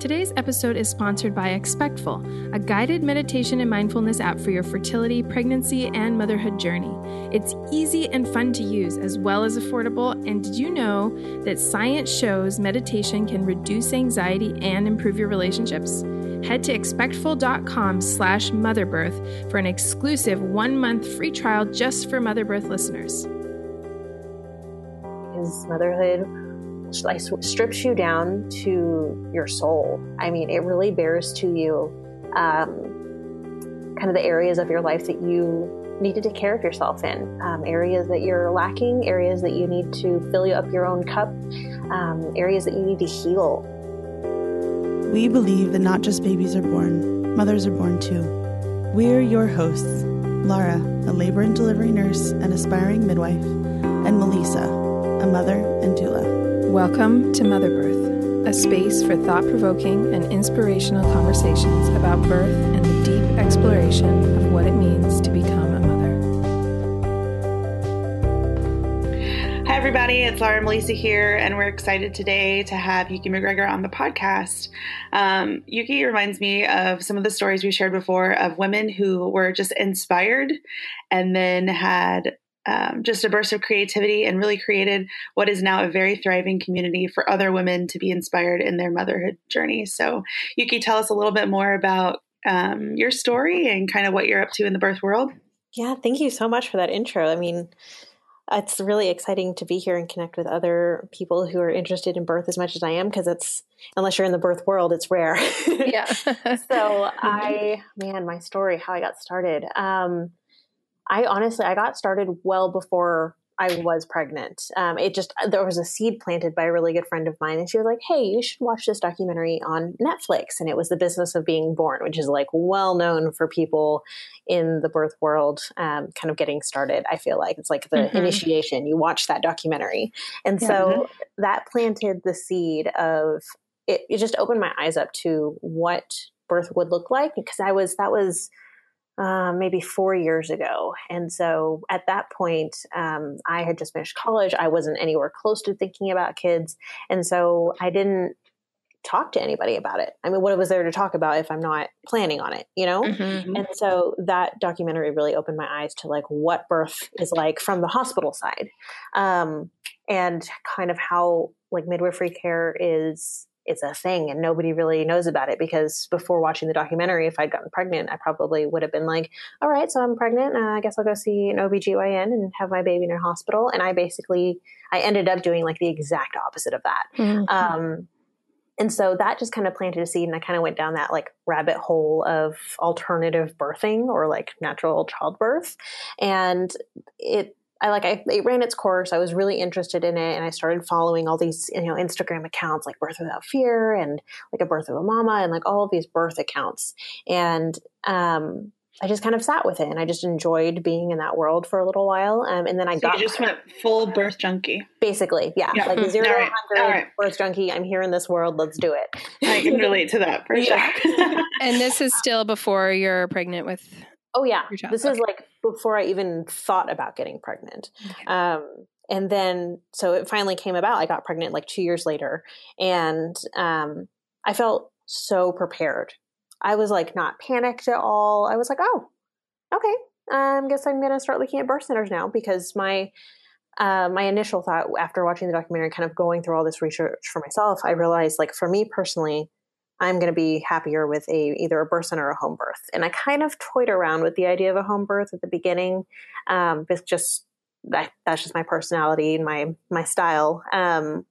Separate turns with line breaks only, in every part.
Today's episode is sponsored by Expectful, a guided meditation and mindfulness app for your fertility, pregnancy, and motherhood journey. It's easy and fun to use, as well as affordable. And did you know that science shows meditation can reduce anxiety and improve your relationships? Head to expectful.com slash motherbirth for an exclusive one-month free trial just for Motherbirth listeners.
Because motherhood like strips you down to your soul. I mean, it really bears to you um, kind of the areas of your life that you need to take care of yourself in, um, areas that you're lacking, areas that you need to fill you up your own cup, um, areas that you need to heal.
We believe that not just babies are born, mothers are born too. We're your hosts, Lara, a labor and delivery nurse and aspiring midwife, and Melissa, a mother and doula.
Welcome to Mother Birth, a space for thought provoking and inspirational conversations about birth and the deep exploration of what it means to become a mother.
Hi, everybody. It's Laura Melissa here, and we're excited today to have Yuki McGregor on the podcast. Um, Yuki reminds me of some of the stories we shared before of women who were just inspired and then had um, just a burst of creativity and really created what is now a very thriving community for other women to be inspired in their motherhood journey. So, Yuki, tell us a little bit more about um, your story and kind of what you're up to in the birth world.
Yeah, thank you so much for that intro. I mean, it's really exciting to be here and connect with other people who are interested in birth as much as I am because it's unless you're in the birth world, it's rare.
yeah.
so I, man, my story, how I got started. Um, I honestly, I got started well before I was pregnant. Um, it just, there was a seed planted by a really good friend of mine, and she was like, Hey, you should watch this documentary on Netflix. And it was The Business of Being Born, which is like well known for people in the birth world, um, kind of getting started. I feel like it's like the mm-hmm. initiation. You watch that documentary. And yeah. so that planted the seed of it, it just opened my eyes up to what birth would look like because I was, that was, uh, maybe four years ago. And so at that point, um, I had just finished college. I wasn't anywhere close to thinking about kids. And so I didn't talk to anybody about it. I mean, what was there to talk about if I'm not planning on it, you know? Mm-hmm. And so that documentary really opened my eyes to like what birth is like from the hospital side. Um, and kind of how like midwifery care is it's a thing and nobody really knows about it because before watching the documentary, if I'd gotten pregnant, I probably would have been like, all right, so I'm pregnant. Uh, I guess I'll go see an OBGYN and have my baby in a hospital. And I basically, I ended up doing like the exact opposite of that. Mm-hmm. Um, and so that just kind of planted a seed and I kind of went down that like rabbit hole of alternative birthing or like natural childbirth. And it I like I it ran its course. I was really interested in it, and I started following all these you know Instagram accounts like Birth Without Fear and like a Birth of a Mama and like all of these birth accounts. And um, I just kind of sat with it, and I just enjoyed being in that world for a little while. Um, and then I
so
got
you just went full birth junkie,
basically. Yeah, yeah. like zero to hundred birth junkie. I'm here in this world. Let's do it.
I can relate to that for sure.
and this is still before you're pregnant with
Oh yeah, this okay. is like before I even thought about getting pregnant. Okay. Um, and then so it finally came about. I got pregnant like two years later, and um, I felt so prepared. I was like not panicked at all. I was like, oh, okay. I um, guess I'm gonna start looking at birth centers now because my uh, my initial thought after watching the documentary, kind of going through all this research for myself, I realized like for me personally, I'm going to be happier with a either a birth center or a home birth. And I kind of toyed around with the idea of a home birth at the beginning, um, with just that, that's just my personality and my my style. Um,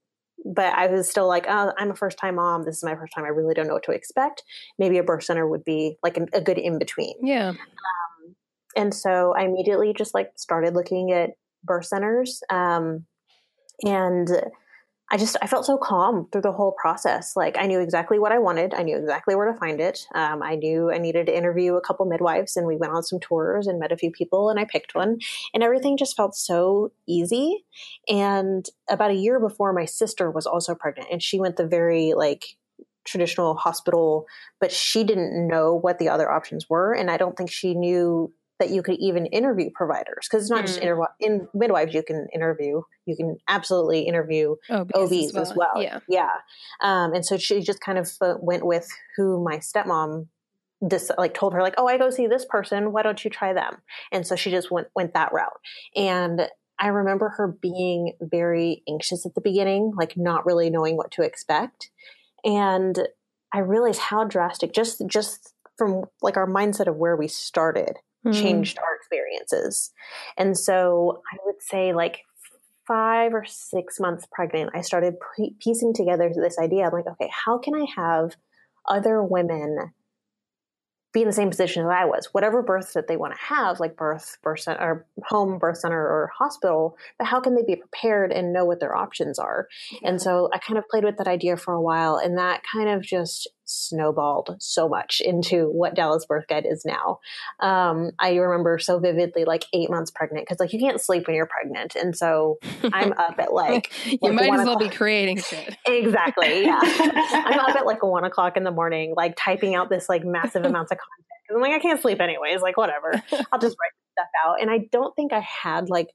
but I was still like, oh, I'm a first time mom. This is my first time. I really don't know what to expect. Maybe a birth center would be like a, a good in between.
Yeah. Um,
and so I immediately just like started looking at birth centers. Um, and I just I felt so calm through the whole process. Like I knew exactly what I wanted. I knew exactly where to find it. Um, I knew I needed to interview a couple midwives, and we went on some tours and met a few people, and I picked one, and everything just felt so easy. And about a year before, my sister was also pregnant, and she went the very like traditional hospital, but she didn't know what the other options were, and I don't think she knew that you could even interview providers because it's not mm. just inter- in midwives you can interview you can absolutely interview OBs, OBs as, well. as, well.
yeah
yeah um, and so she just kind of uh, went with who my stepmom this like told her like oh i go see this person why don't you try them and so she just went went that route and i remember her being very anxious at the beginning like not really knowing what to expect and i realized how drastic just just from like our mindset of where we started mm. changed our experiences and so i would say like five or six months pregnant i started piecing together this idea i'm like okay how can i have other women be in the same position as I was. Whatever birth that they want to have, like birth, birth center, or home birth center or hospital, but how can they be prepared and know what their options are? And so I kind of played with that idea for a while, and that kind of just snowballed so much into what Dallas Birth Guide is now. Um, I remember so vividly, like eight months pregnant, because like you can't sleep when you're pregnant, and so I'm up at like
you like might as well o'clock. be creating shit.
exactly, yeah. I'm up at like one o'clock in the morning, like typing out this like massive amounts of content. I'm like, I can't sleep anyways. Like whatever, I'll just write stuff out. And I don't think I had like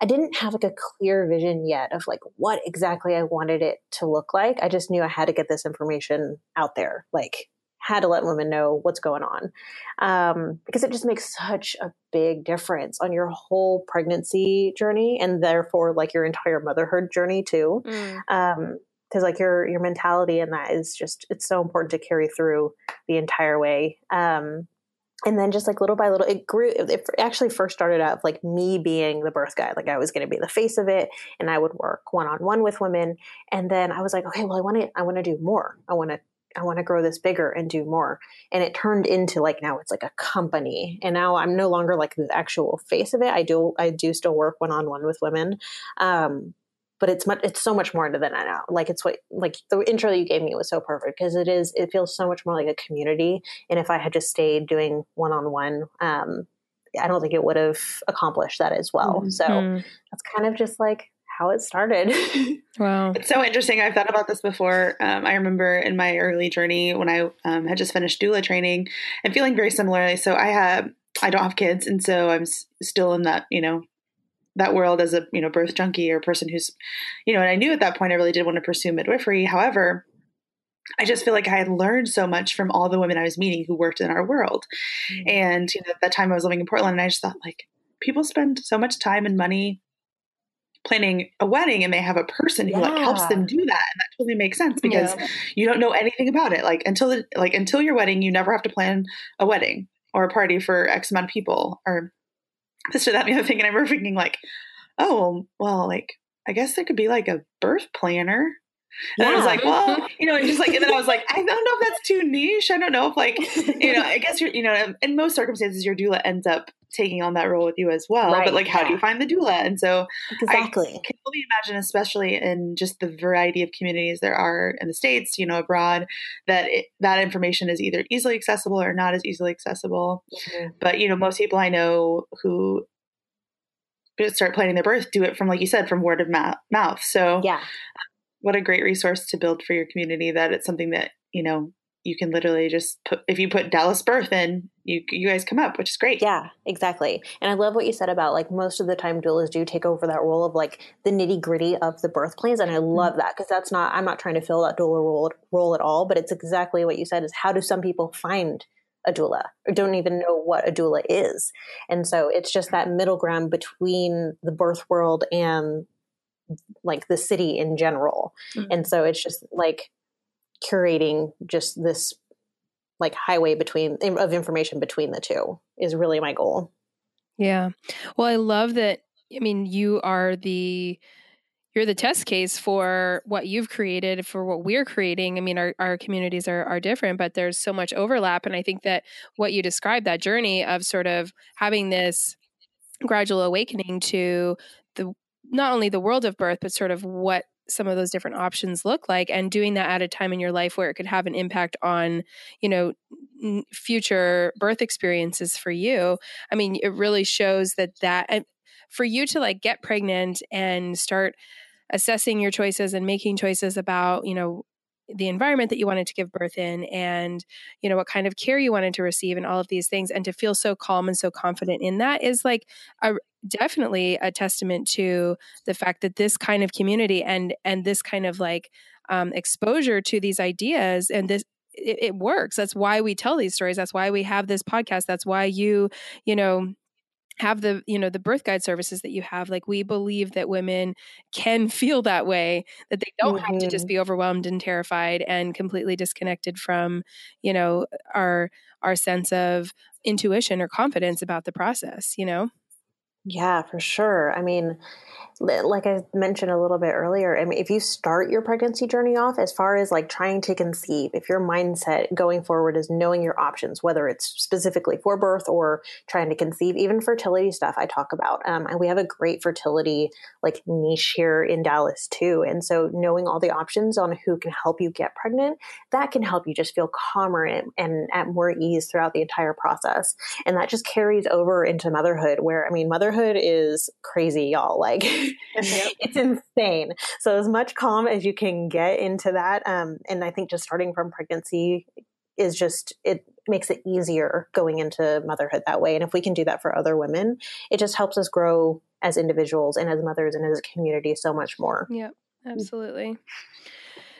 I didn't have like a clear vision yet of like what exactly I wanted it to look like. I just knew I had to get this information out there, like had to let women know what's going on, um, because it just makes such a big difference on your whole pregnancy journey and therefore like your entire motherhood journey too. Mm. Um, because like your your mentality in that is just it's so important to carry through the entire way um and then just like little by little it grew it actually first started out like me being the birth guide like i was going to be the face of it and i would work one-on-one with women and then i was like okay well i want to i want to do more i want to I want to grow this bigger and do more. And it turned into like now it's like a company. And now I'm no longer like the actual face of it. I do I do still work one on one with women. Um, but it's much it's so much more into than I know. Like it's what like the intro that you gave me was so perfect because it is it feels so much more like a community. And if I had just stayed doing one on one, um, I don't think it would have accomplished that as well. Mm-hmm. So that's kind of just like how it started.
wow.
It's so interesting. I've thought about this before. Um, I remember in my early journey when I um, had just finished doula training and feeling very similarly. So I have, I don't have kids. And so I'm s- still in that, you know, that world as a you know birth junkie or a person who's you know and i knew at that point i really did want to pursue midwifery however I just feel like I had learned so much from all the women I was meeting who worked in our world. Mm-hmm. And, you know, at that time I was living in Portland and I just thought like people spend so much time and money planning a wedding and they have a person who yeah. like helps them do that. And that totally makes sense because yeah. you don't know anything about it. Like until the, like until your wedding, you never have to plan a wedding or a party for X amount of people or this or that, the other thing. And I remember thinking like, oh, well, like, I guess there could be like a birth planner. And yeah. I was like, well, you know, and just like, and then I was like, I don't know if that's too niche. I don't know if like, you know, I guess you're, you know, in most circumstances, your doula ends up taking on that role with you as well. Right, but like, how yeah. do you find the doula? And so
exactly.
I can only imagine, especially in just the variety of communities there are in the States, you know, abroad, that it, that information is either easily accessible or not as easily accessible. Mm-hmm. But, you know, most people I know who start planning their birth do it from like you said from word of mouth so
yeah
what a great resource to build for your community that it's something that you know you can literally just put if you put Dallas birth in you you guys come up which is great
yeah exactly and I love what you said about like most of the time doulas do take over that role of like the nitty gritty of the birth plans and I mm-hmm. love that because that's not I'm not trying to fill that doula role role at all but it's exactly what you said is how do some people find a doula or don't even know what a doula is. And so it's just that middle ground between the birth world and like the city in general. Mm-hmm. And so it's just like curating just this like highway between of information between the two is really my goal.
Yeah. Well, I love that I mean you are the you're the test case for what you've created for what we're creating i mean our, our communities are, are different but there's so much overlap and i think that what you described that journey of sort of having this gradual awakening to the not only the world of birth but sort of what some of those different options look like and doing that at a time in your life where it could have an impact on you know future birth experiences for you. I mean it really shows that that for you to like get pregnant and start assessing your choices and making choices about, you know, the environment that you wanted to give birth in and you know what kind of care you wanted to receive and all of these things and to feel so calm and so confident in that is like a definitely a testament to the fact that this kind of community and and this kind of like um, exposure to these ideas and this it, it works. That's why we tell these stories. That's why we have this podcast. That's why you you know have the you know the birth guide services that you have like we believe that women can feel that way that they don't mm-hmm. have to just mm-hmm. be overwhelmed and terrified and completely disconnected from you know our our sense of intuition or confidence about the process you know
yeah for sure i mean like I mentioned a little bit earlier, I mean, if you start your pregnancy journey off as far as like trying to conceive, if your mindset going forward is knowing your options, whether it's specifically for birth or trying to conceive, even fertility stuff I talk about. Um, and we have a great fertility like niche here in Dallas too. And so knowing all the options on who can help you get pregnant, that can help you just feel calmer and, and at more ease throughout the entire process. And that just carries over into motherhood where, I mean, motherhood is crazy, y'all. Like, it's insane. So as much calm as you can get into that, um, and I think just starting from pregnancy is just it makes it easier going into motherhood that way. And if we can do that for other women, it just helps us grow as individuals and as mothers and as a community so much more.
Yep, absolutely.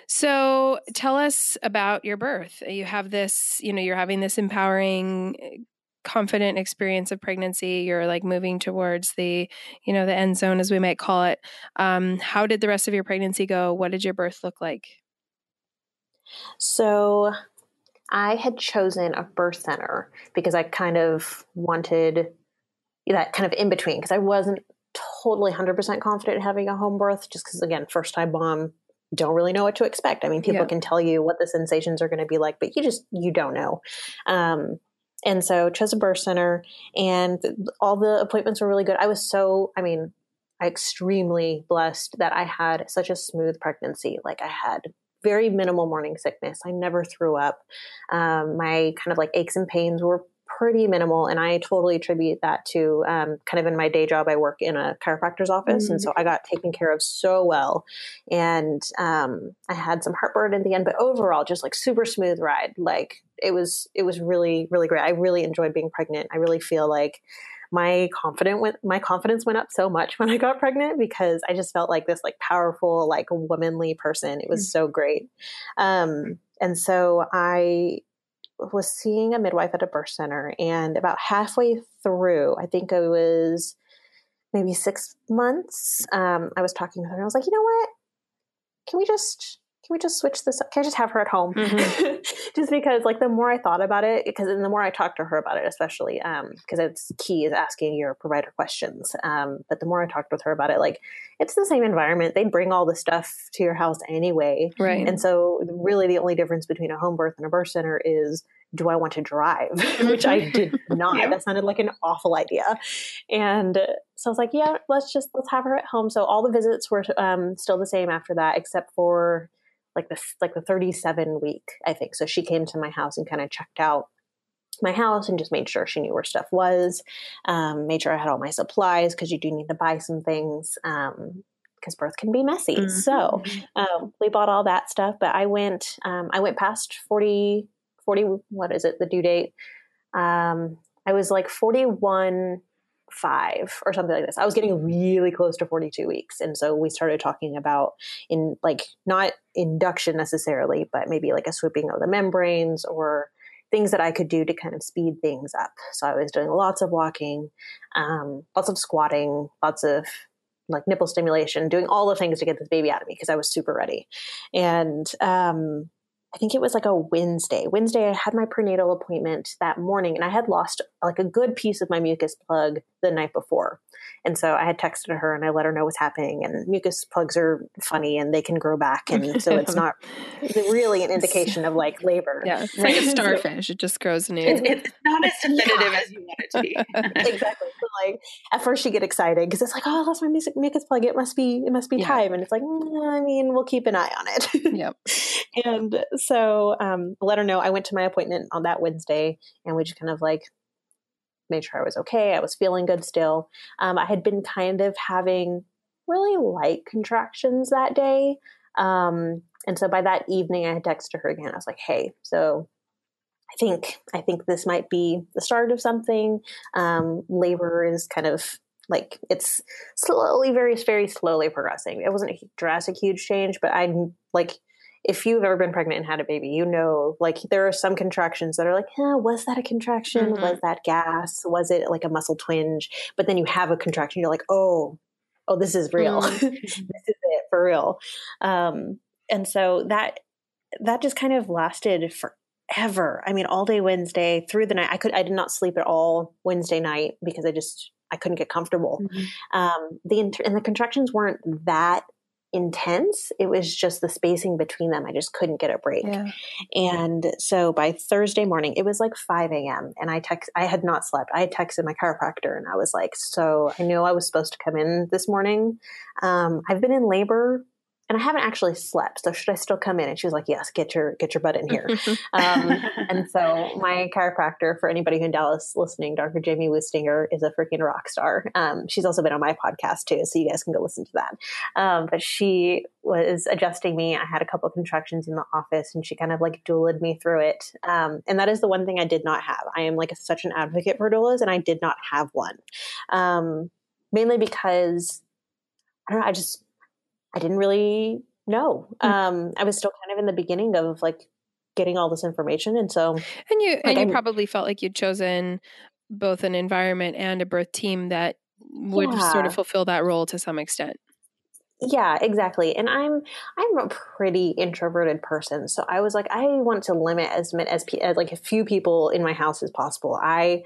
So tell us about your birth. You have this, you know, you're having this empowering confident experience of pregnancy you're like moving towards the you know the end zone as we might call it. Um, how did the rest of your pregnancy go? What did your birth look like?
So i had chosen a birth center because i kind of wanted that kind of in between because i wasn't totally 100% confident in having a home birth just because again first time mom don't really know what to expect. I mean people yeah. can tell you what the sensations are going to be like but you just you don't know. Um, and so chose a birth center and all the appointments were really good. I was so, I mean, I extremely blessed that I had such a smooth pregnancy. Like I had very minimal morning sickness. I never threw up. Um, my kind of like aches and pains were pretty minimal. And I totally attribute that to um, kind of in my day job, I work in a chiropractor's office. Mm-hmm. And so I got taken care of so well. And um, I had some heartburn in the end, but overall, just like super smooth ride. Like it was, it was really, really great. I really enjoyed being pregnant. I really feel like my confident went my confidence went up so much when I got pregnant because I just felt like this like powerful like womanly person. It was mm-hmm. so great. Um, and so I was seeing a midwife at a birth center, and about halfway through, I think it was maybe six months, um, I was talking with her, and I was like, you know what? Can we just can we just switch this up? Can I just have her at home? Mm-hmm. just because like the more I thought about it, because and the more I talked to her about it, especially because um, it's key is asking your provider questions. Um, but the more I talked with her about it, like it's the same environment. They bring all the stuff to your house anyway.
Right.
And so really the only difference between a home birth and a birth center is do I want to drive? Which I did not. yeah. That sounded like an awful idea. And so I was like, yeah, let's just, let's have her at home. So all the visits were um, still the same after that, except for like the like the 37 week i think. So she came to my house and kind of checked out my house and just made sure she knew where stuff was um, made sure i had all my supplies because you do need to buy some things um, because birth can be messy. Mm-hmm. so um, we bought all that stuff but i went um, i went past 40 40 what is it the due date? Um, i was like 41 five or something like this. I was getting really close to 42 weeks. And so we started talking about in like not induction necessarily, but maybe like a sweeping of the membranes or things that I could do to kind of speed things up. So I was doing lots of walking, um, lots of squatting, lots of like nipple stimulation, doing all the things to get this baby out of me because I was super ready. And um, I think it was like a Wednesday. Wednesday, I had my prenatal appointment that morning, and I had lost like a good piece of my mucus plug the night before. And so I had texted her and I let her know what's happening. And mucus plugs are funny and they can grow back. And so it's not really an indication of like labor.
Yeah. It's like a starfish. it just grows new.
It's, it's not as definitive yeah. as you want it to be.
exactly. So like at first you get excited because it's like, oh, I lost my mucus, mucus plug. It must be, it must be yeah. time. And it's like, mm, I mean, we'll keep an eye on it.
yep.
And so um, let her know I went to my appointment on that Wednesday and we just kind of like made sure I was okay. I was feeling good still. Um, I had been kind of having really light contractions that day. Um, and so by that evening, I had texted her again. I was like, "Hey, so I think I think this might be the start of something. Um, labor is kind of like it's slowly, very, very slowly progressing. It wasn't a drastic, huge change, but I'm like if you've ever been pregnant and had a baby, you know, like there are some contractions that are like, eh, was that a contraction? Mm-hmm. Was that gas? Was it like a muscle twinge? But then you have a contraction, you're like, oh, oh, this is real. Mm-hmm. this is it for real. Um, and so that that just kind of lasted forever. I mean, all day Wednesday through the night. I could I did not sleep at all Wednesday night because I just I couldn't get comfortable. Mm-hmm. Um, the and the contractions weren't that intense. It was just the spacing between them. I just couldn't get a break. Yeah. And so by Thursday morning, it was like 5 a.m. And I text, I had not slept. I had texted my chiropractor and I was like, so I knew I was supposed to come in this morning. Um, I've been in labor and I haven't actually slept. So should I still come in? And she was like, yes, get your, get your butt in here. um, and so my chiropractor for anybody who in Dallas listening, Dr. Jamie Wustinger is a freaking rock star. Um, she's also been on my podcast too. So you guys can go listen to that. Um, but she was adjusting me. I had a couple of contractions in the office and she kind of like doulas me through it. Um, and that is the one thing I did not have. I am like a, such an advocate for doulas and I did not have one. Um, mainly because I don't know, I just, I didn't really know. Mm-hmm. Um, I was still kind of in the beginning of like getting all this information, and so
and you like, and you I'm, probably felt like you'd chosen both an environment and a birth team that would yeah. sort of fulfill that role to some extent.
Yeah, exactly. And I'm I'm a pretty introverted person, so I was like, I want to limit as as, as like a few people in my house as possible. I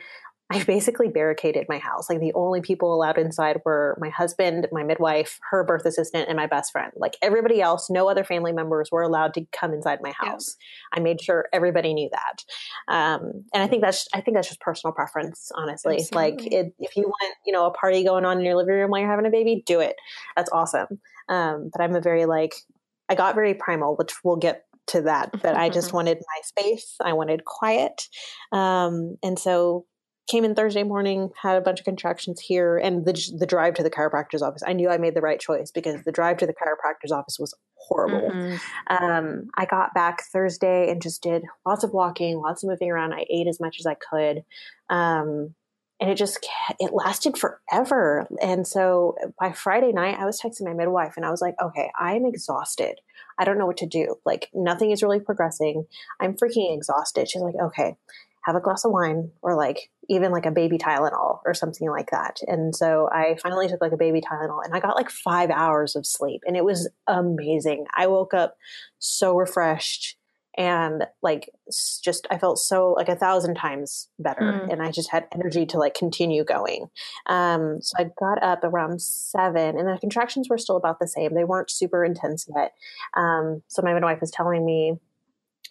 I basically barricaded my house. Like the only people allowed inside were my husband, my midwife, her birth assistant, and my best friend. Like everybody else, no other family members were allowed to come inside my house. Yeah. I made sure everybody knew that. Um, and I think that's I think that's just personal preference, honestly. Absolutely. Like it, if you want, you know, a party going on in your living room while you're having a baby, do it. That's awesome. Um, but I'm a very like I got very primal, which we'll get to that. But I just wanted my space. I wanted quiet. Um, and so came in Thursday morning, had a bunch of contractions here, and the the drive to the chiropractor's office. I knew I made the right choice because the drive to the chiropractor's office was horrible. Mm-hmm. Um, I got back Thursday and just did lots of walking, lots of moving around. I ate as much as I could. Um, and it just it lasted forever and so by friday night i was texting my midwife and i was like okay i'm exhausted i don't know what to do like nothing is really progressing i'm freaking exhausted she's like okay have a glass of wine or like even like a baby Tylenol or something like that. And so I finally took like a baby Tylenol and I got like five hours of sleep and it was amazing. I woke up so refreshed and like just I felt so like a thousand times better mm. and I just had energy to like continue going. Um, so I got up around seven and the contractions were still about the same. They weren't super intense yet. Um, so my midwife was telling me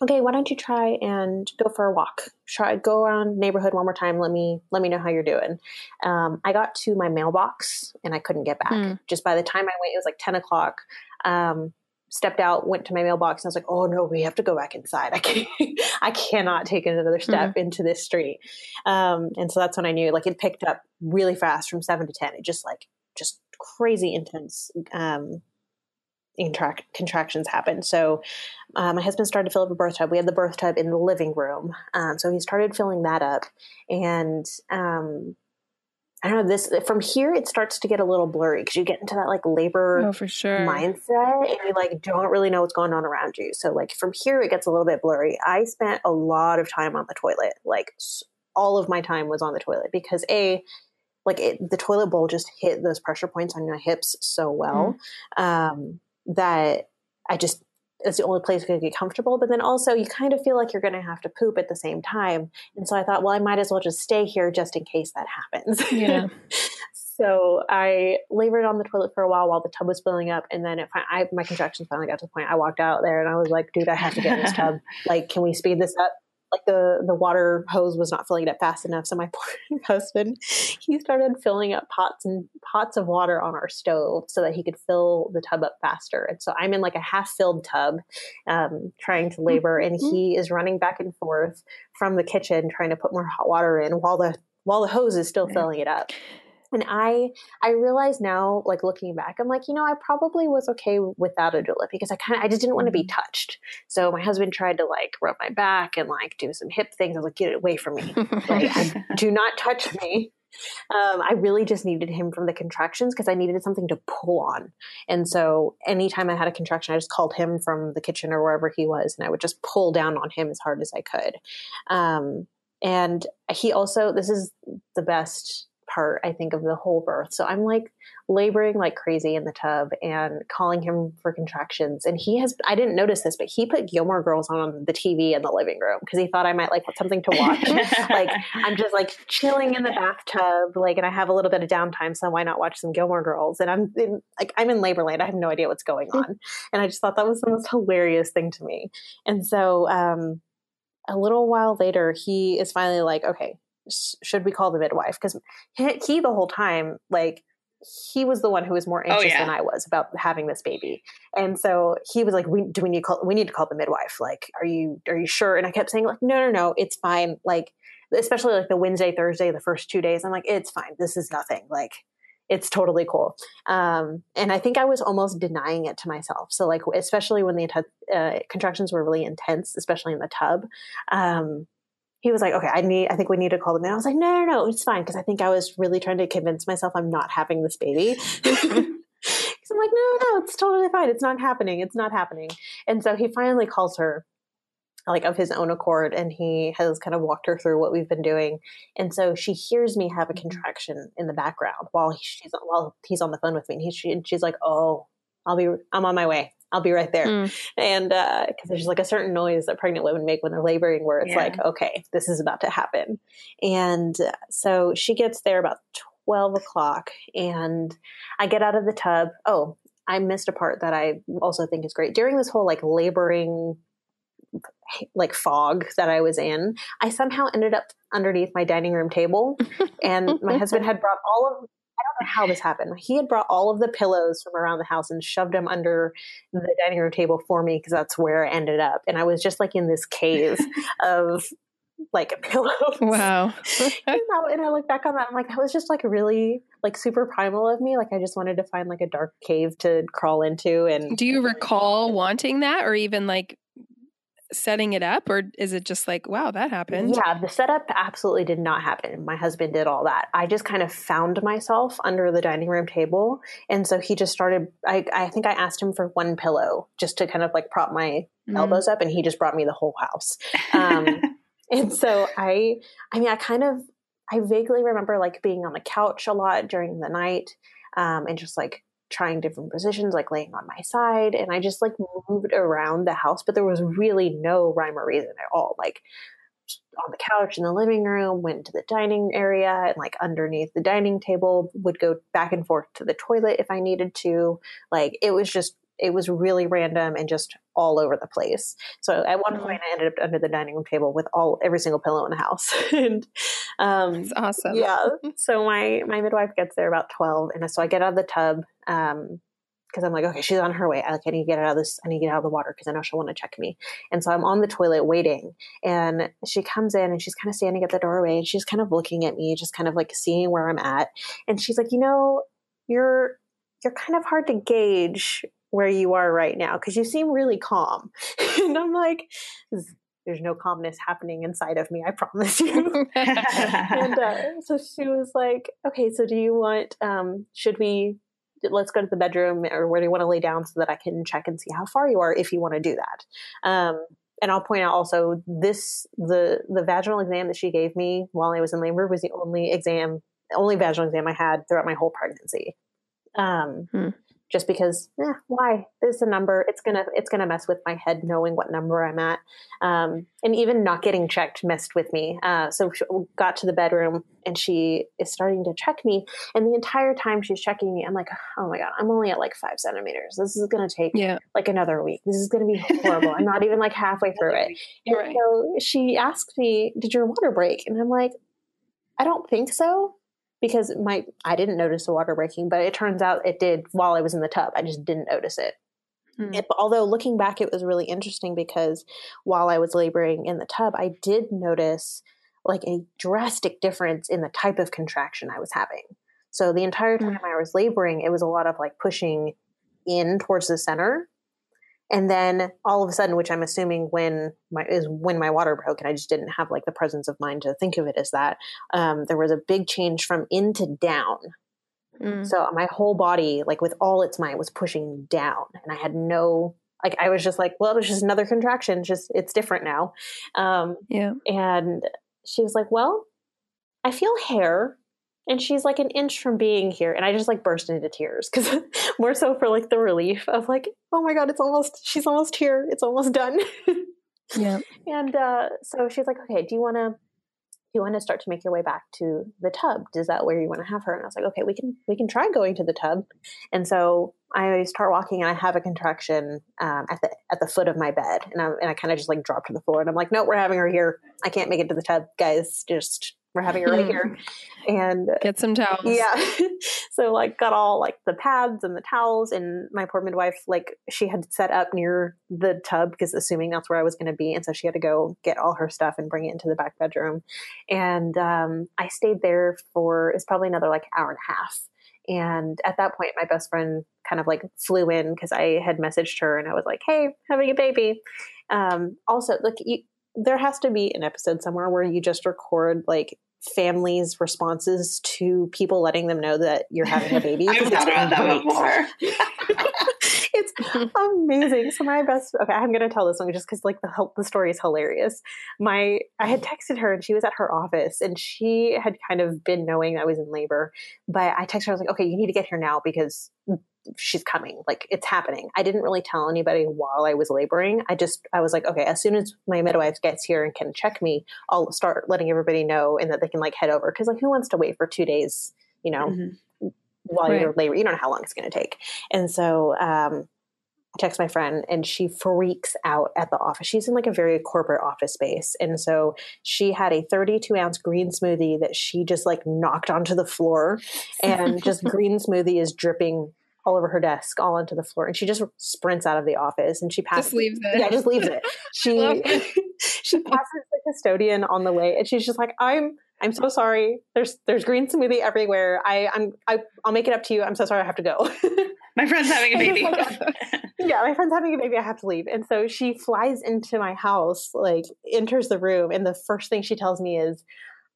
okay, why don't you try and go for a walk? Try go around neighborhood one more time. Let me let me know how you're doing. Um, I got to my mailbox and I couldn't get back. Mm. Just by the time I went, it was like ten o'clock. Um, stepped out, went to my mailbox, and I was like, "Oh no, we have to go back inside. I can't, I cannot take another step mm. into this street." Um, and so that's when I knew, like, it picked up really fast from seven to ten. It just like just crazy intense um, contractions happened. So uh, my husband started to fill up a birth tub. We had the birth tub in the living room, um, so he started filling that up, and um, I don't know this from here. It starts to get a little blurry because you get into that like labor
oh, for sure.
mindset, and you like don't really know what's going on around you. So like from here, it gets a little bit blurry. I spent a lot of time on the toilet, like all of my time was on the toilet because a like it, the toilet bowl just hit those pressure points on my hips so well. Mm. Um, that I just it's the only place I could get comfortable. But then also you kind of feel like you're going to have to poop at the same time. And so I thought, well, I might as well just stay here just in case that happens.
Yeah.
so I labored on the toilet for a while while the tub was filling up. And then if I, I, my contractions finally got to the point I walked out there and I was like, dude, I have to get in this tub. Like, can we speed this up? Like the the water hose was not filling it up fast enough so my poor husband he started filling up pots and pots of water on our stove so that he could fill the tub up faster. And so i'm in like a half filled tub um, trying to labor and mm-hmm. he is running back and forth from the kitchen trying to put more hot water in while the while the hose is still filling it up and i i realize now like looking back i'm like you know i probably was okay without a doula because i kind of i just didn't want to be mm-hmm. touched so my husband tried to like rub my back and like do some hip things i was like get it away from me like do not touch me um, I really just needed him from the contractions because I needed something to pull on. And so anytime I had a contraction, I just called him from the kitchen or wherever he was, and I would just pull down on him as hard as I could. Um, and he also, this is the best part, I think, of the whole birth. So I'm like laboring like crazy in the tub and calling him for contractions. And he has, I didn't notice this, but he put Gilmore Girls on the TV in the living room because he thought I might like something to watch. like I'm just like chilling in the bathtub, like, and I have a little bit of downtime. So why not watch some Gilmore Girls? And I'm in, like, I'm in labor land. I have no idea what's going on. And I just thought that was the most hilarious thing to me. And so, um, a little while later, he is finally like, okay, should we call the midwife? Because he, he, the whole time, like, he was the one who was more oh, anxious oh, yeah. than I was about having this baby, and so he was like, "We do we need to call? We need to call the midwife. Like, are you are you sure?" And I kept saying like, "No, no, no, it's fine." Like, especially like the Wednesday, Thursday, the first two days, I'm like, "It's fine. This is nothing." Like, it's totally cool. Um, and I think I was almost denying it to myself. So like, especially when the uh, contractions were really intense, especially in the tub, um, he was like, okay, I need, I think we need to call them in. I was like, no, no, no, it's fine. Cause I think I was really trying to convince myself I'm not having this baby. Cause I'm like, no, no, it's totally fine. It's not happening. It's not happening. And so he finally calls her like of his own accord and he has kind of walked her through what we've been doing. And so she hears me have a mm-hmm. contraction in the background while she's, while he's on the phone with me. And, he, she, and she's like, oh, I'll be, I'm on my way. I'll be right there. Mm. And because uh, there's like a certain noise that pregnant women make when they're laboring where it's yeah. like, okay, this is about to happen. And uh, so she gets there about 12 o'clock and I get out of the tub. Oh, I missed a part that I also think is great. During this whole like laboring like fog that I was in, I somehow ended up underneath my dining room table and my husband had brought all of how this happened. He had brought all of the pillows from around the house and shoved them under the dining room table for me because that's where I ended up. And I was just like in this cave of like pillows.
Wow.
and I look back on that, I'm like, that was just like really like super primal of me. Like I just wanted to find like a dark cave to crawl into. And
do you recall wanting that or even like setting it up or is it just like wow that happened?
Yeah the setup absolutely did not happen. My husband did all that. I just kind of found myself under the dining room table and so he just started i, I think i asked him for one pillow just to kind of like prop my mm. elbows up and he just brought me the whole house. Um, and so i i mean i kind of i vaguely remember like being on the couch a lot during the night um, and just like trying different positions, like laying on my side. And I just like moved around the house, but there was really no rhyme or reason at all. Like on the couch in the living room, went to the dining area and like underneath the dining table, would go back and forth to the toilet if I needed to. Like it was just it was really random and just all over the place. So at one mm-hmm. point, I ended up under the dining room table with all every single pillow in the house. and
um, That's awesome.
Yeah. So my my midwife gets there about twelve, and so I get out of the tub. Um, because I'm like, okay, she's on her way. I like, I need to get out of this. I need to get out of the water because I know she'll want to check me. And so I'm on the toilet waiting, and she comes in and she's kind of standing at the doorway and she's kind of looking at me, just kind of like seeing where I'm at. And she's like, you know, you're you're kind of hard to gauge where you are right now because you seem really calm. and I'm like, there's no calmness happening inside of me, I promise you. and uh, so she was like, okay, so do you want, um, should we, let's go to the bedroom or where do you want to lay down so that I can check and see how far you are if you want to do that. Um, and I'll point out also this the the vaginal exam that she gave me while I was in labor was the only exam only vaginal exam I had throughout my whole pregnancy. Um, hmm just because eh, why? There's a number. It's gonna it's gonna mess with my head knowing what number i'm at. Um, and even not getting checked messed with me. Uh, so she got to the bedroom and she is starting to check me. And the entire time she's checking me i'm like oh my god i'm only at like five centimeters. This is gonna take yeah. like another week. This is gonna be horrible. I'm not even like halfway through it. And right. so she asked me did your water break? And i'm like i don't think so because my I didn't notice the water breaking, but it turns out it did while I was in the tub. I just didn't notice it. Hmm. it. although looking back, it was really interesting because while I was laboring in the tub, I did notice like a drastic difference in the type of contraction I was having. So the entire time mm. I was laboring, it was a lot of like pushing in towards the center. And then all of a sudden, which I'm assuming when my is when my water broke, and I just didn't have like the presence of mind to think of it as that. Um, there was a big change from in to down. Mm. So my whole body, like with all its might, was pushing down, and I had no like I was just like, well, it's just another contraction. it's Just it's different now. Um,
yeah.
And she was like, well, I feel hair and she's like an inch from being here. And i just like burst into tears because more so for like the relief of like oh my god it's almost she's almost here. It's almost done.
Yeah.
And uh, so she's like okay do you want to do you want to start to make your way back to the tub? Is that where you want to have her? And i was like okay we can we can try going to the tub. And so i start walking and i have a contraction um, at the at the foot of my bed. And i, and I kind of just like drop to the floor. And i'm like no we're having her here. I can't make it to the tub guys. Just we're having it right here. And
get some towels.
Yeah. so like got all like the pads and the towels and my poor midwife, like she had set up near the tub because assuming that's where I was going to be. And so she had to go get all her stuff and bring it into the back bedroom. And um, I stayed there for, it's probably another like hour and a half. And at that point, my best friend kind of like flew in because I had messaged her and I was like, hey, having a baby. Um, also, look you, there has to be an episode somewhere where you just record like families' responses to people letting them know that you're having a baby.
I've thought about that before.
it's amazing. So my best okay, I'm gonna tell this one just because like the the story is hilarious. My I had texted her and she was at her office and she had kind of been knowing I was in labor, but I texted her I was like, okay, you need to get here now because she's coming like it's happening i didn't really tell anybody while i was laboring i just i was like okay as soon as my midwife gets here and can check me i'll start letting everybody know and that they can like head over because like who wants to wait for two days you know mm-hmm. while right. you're labor you don't know how long it's going to take and so um I text my friend and she freaks out at the office. She's in like a very corporate office space. And so she had a 32 ounce green smoothie that she just like knocked onto the floor and just green smoothie is dripping all over her desk, all onto the floor, and she just sprints out of the office and she passes.
Just leaves it.
Yeah, just leaves it. She she passes the custodian on the way, and she's just like, "I'm I'm so sorry. There's there's green smoothie everywhere. I I'm I, I'll make it up to you. I'm so sorry. I have to go."
my friend's having a baby.
Yeah, my friend's having a baby. I have to leave. And so she flies into my house, like enters the room, and the first thing she tells me is,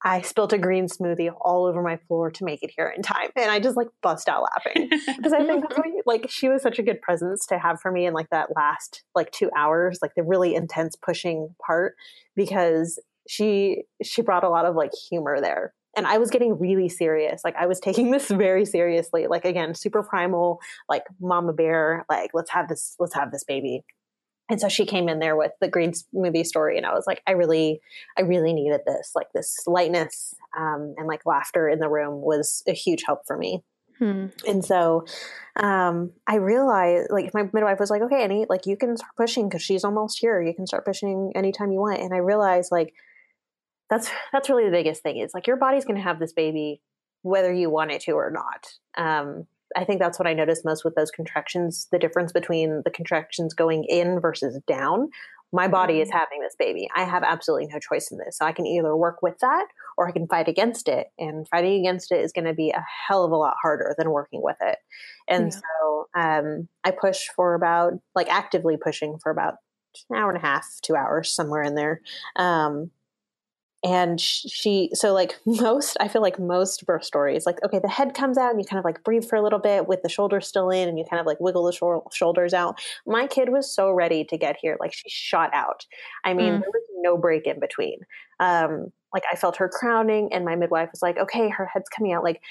I spilt a green smoothie all over my floor to make it here in time. And I just like bust out laughing because I think like she was such a good presence to have for me in like that last like two hours, like the really intense pushing part because she she brought a lot of like humor there and I was getting really serious. Like I was taking this very seriously. Like again, super primal, like mama bear, like let's have this, let's have this baby. And so she came in there with the green smoothie story, and I was like, I really, I really needed this. Like this lightness um, and like laughter in the room was a huge help for me. Hmm. And so um, I realized, like, my midwife was like, okay, Annie, like, you can start pushing because she's almost here. You can start pushing anytime you want. And I realized, like, that's that's really the biggest thing. It's like your body's going to have this baby whether you want it to or not. Um, I think that's what I noticed most with those contractions the difference between the contractions going in versus down. My body is mm-hmm. having this baby. I have absolutely no choice in this. So I can either work with that or I can fight against it. And fighting against it is going to be a hell of a lot harder than working with it. And yeah. so um, I push for about, like actively pushing for about an hour and a half, two hours, somewhere in there. Um, and she so like most i feel like most birth stories like okay the head comes out and you kind of like breathe for a little bit with the shoulders still in and you kind of like wiggle the sh- shoulders out. My kid was so ready to get here like she shot out. I mean mm. there was no break in between. Um like i felt her crowning and my midwife was like okay her head's coming out like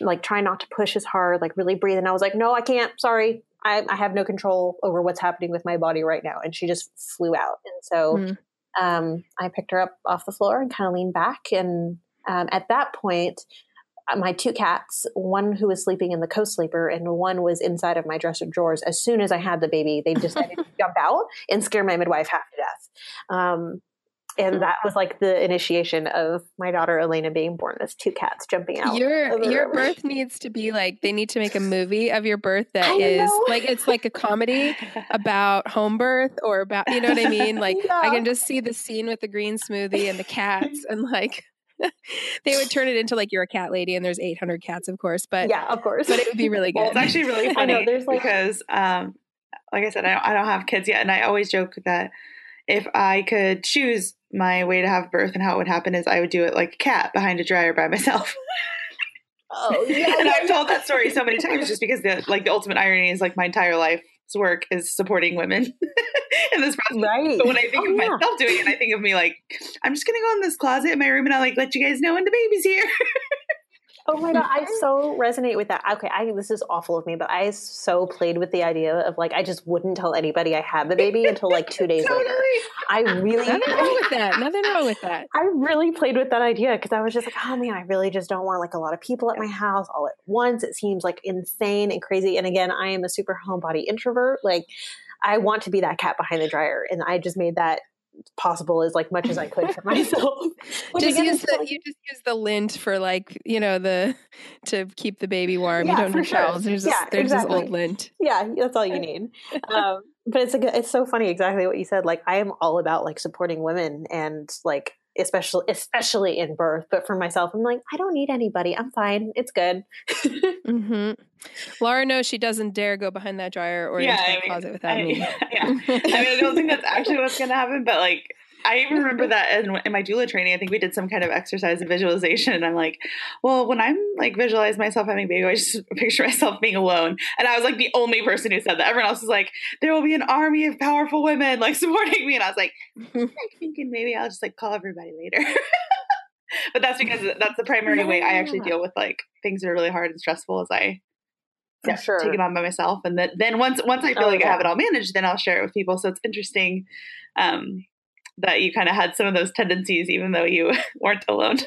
like try not to push as hard like really breathe. And i was like no i can't. Sorry. I, I have no control over what's happening with my body right now. And she just flew out. And so mm um, I picked her up off the floor and kind of leaned back. And um, at that point, uh, my two cats, one who was sleeping in the co-sleeper and one was inside of my dresser drawers. As soon as I had the baby, they decided to jump out and scare my midwife half to death. Um, and that was like the initiation of my daughter Elena being born as two cats jumping out.
Your your birth needs to be like they need to make a movie of your birth that I is know. like it's like a comedy about home birth or about you know what I mean? Like yeah. I can just see the scene with the green smoothie and the cats and like they would turn it into like you're a cat lady and there's 800 cats, of course. But
yeah, of course.
But it would be really good.
Well, it's actually really funny know, there's like, because, um, like I said, I, I don't have kids yet, and I always joke that if I could choose my way to have birth and how it would happen is I would do it like a cat behind a dryer by myself.
Oh yeah,
and I've told that story so many times just because the like the ultimate irony is like my entire life's work is supporting women in this process.
Right.
But when I think
oh,
of
yeah.
myself doing it, I think of me like I'm just gonna go in this closet in my room and I'll like let you guys know when the baby's here.
Oh my god, I so resonate with that. Okay, I this is awful of me, but I so played with the idea of like I just wouldn't tell anybody I had the baby until like two days
totally.
later. I really
nothing wrong with that. Nothing wrong with that.
I really played with that idea because I was just like, oh man, I really just don't want like a lot of people at my house all at once. It seems like insane and crazy. And again, I am a super homebody introvert. Like I want to be that cat behind the dryer, and I just made that possible as like much as I could for myself.
just use the, like, you just use the lint for like you know the to keep the baby warm.
Yeah,
you don't need
sure.
towels. There's
yeah,
just, there's
exactly.
this old lint.
Yeah, that's all you need. Um, but it's a, it's so funny exactly what you said. Like I am all about like supporting women and like especially especially in birth. But for myself, I'm like I don't need anybody. I'm fine. It's good.
mm-hmm. Laura knows she doesn't dare go behind that dryer or
yeah,
into that
I mean,
closet without
I,
me.
Yeah, I mean, I don't think that's actually what's going to happen, but like, I even remember that in, in, my doula training, I think we did some kind of exercise of visualization. And I'm like, well, when I'm like visualize myself having a baby, I just picture myself being alone. And I was like the only person who said that. Everyone else was like, there will be an army of powerful women like supporting me. And I was like, I'm thinking maybe I'll just like call everybody later. but that's because that's the primary way I actually deal with like things that are really hard and stressful as I
yeah, sure.
take it on by myself. And then, then once once I feel oh, like yeah. I have it all managed, then I'll share it with people. So it's interesting um, that you kind of had some of those tendencies, even though you weren't alone.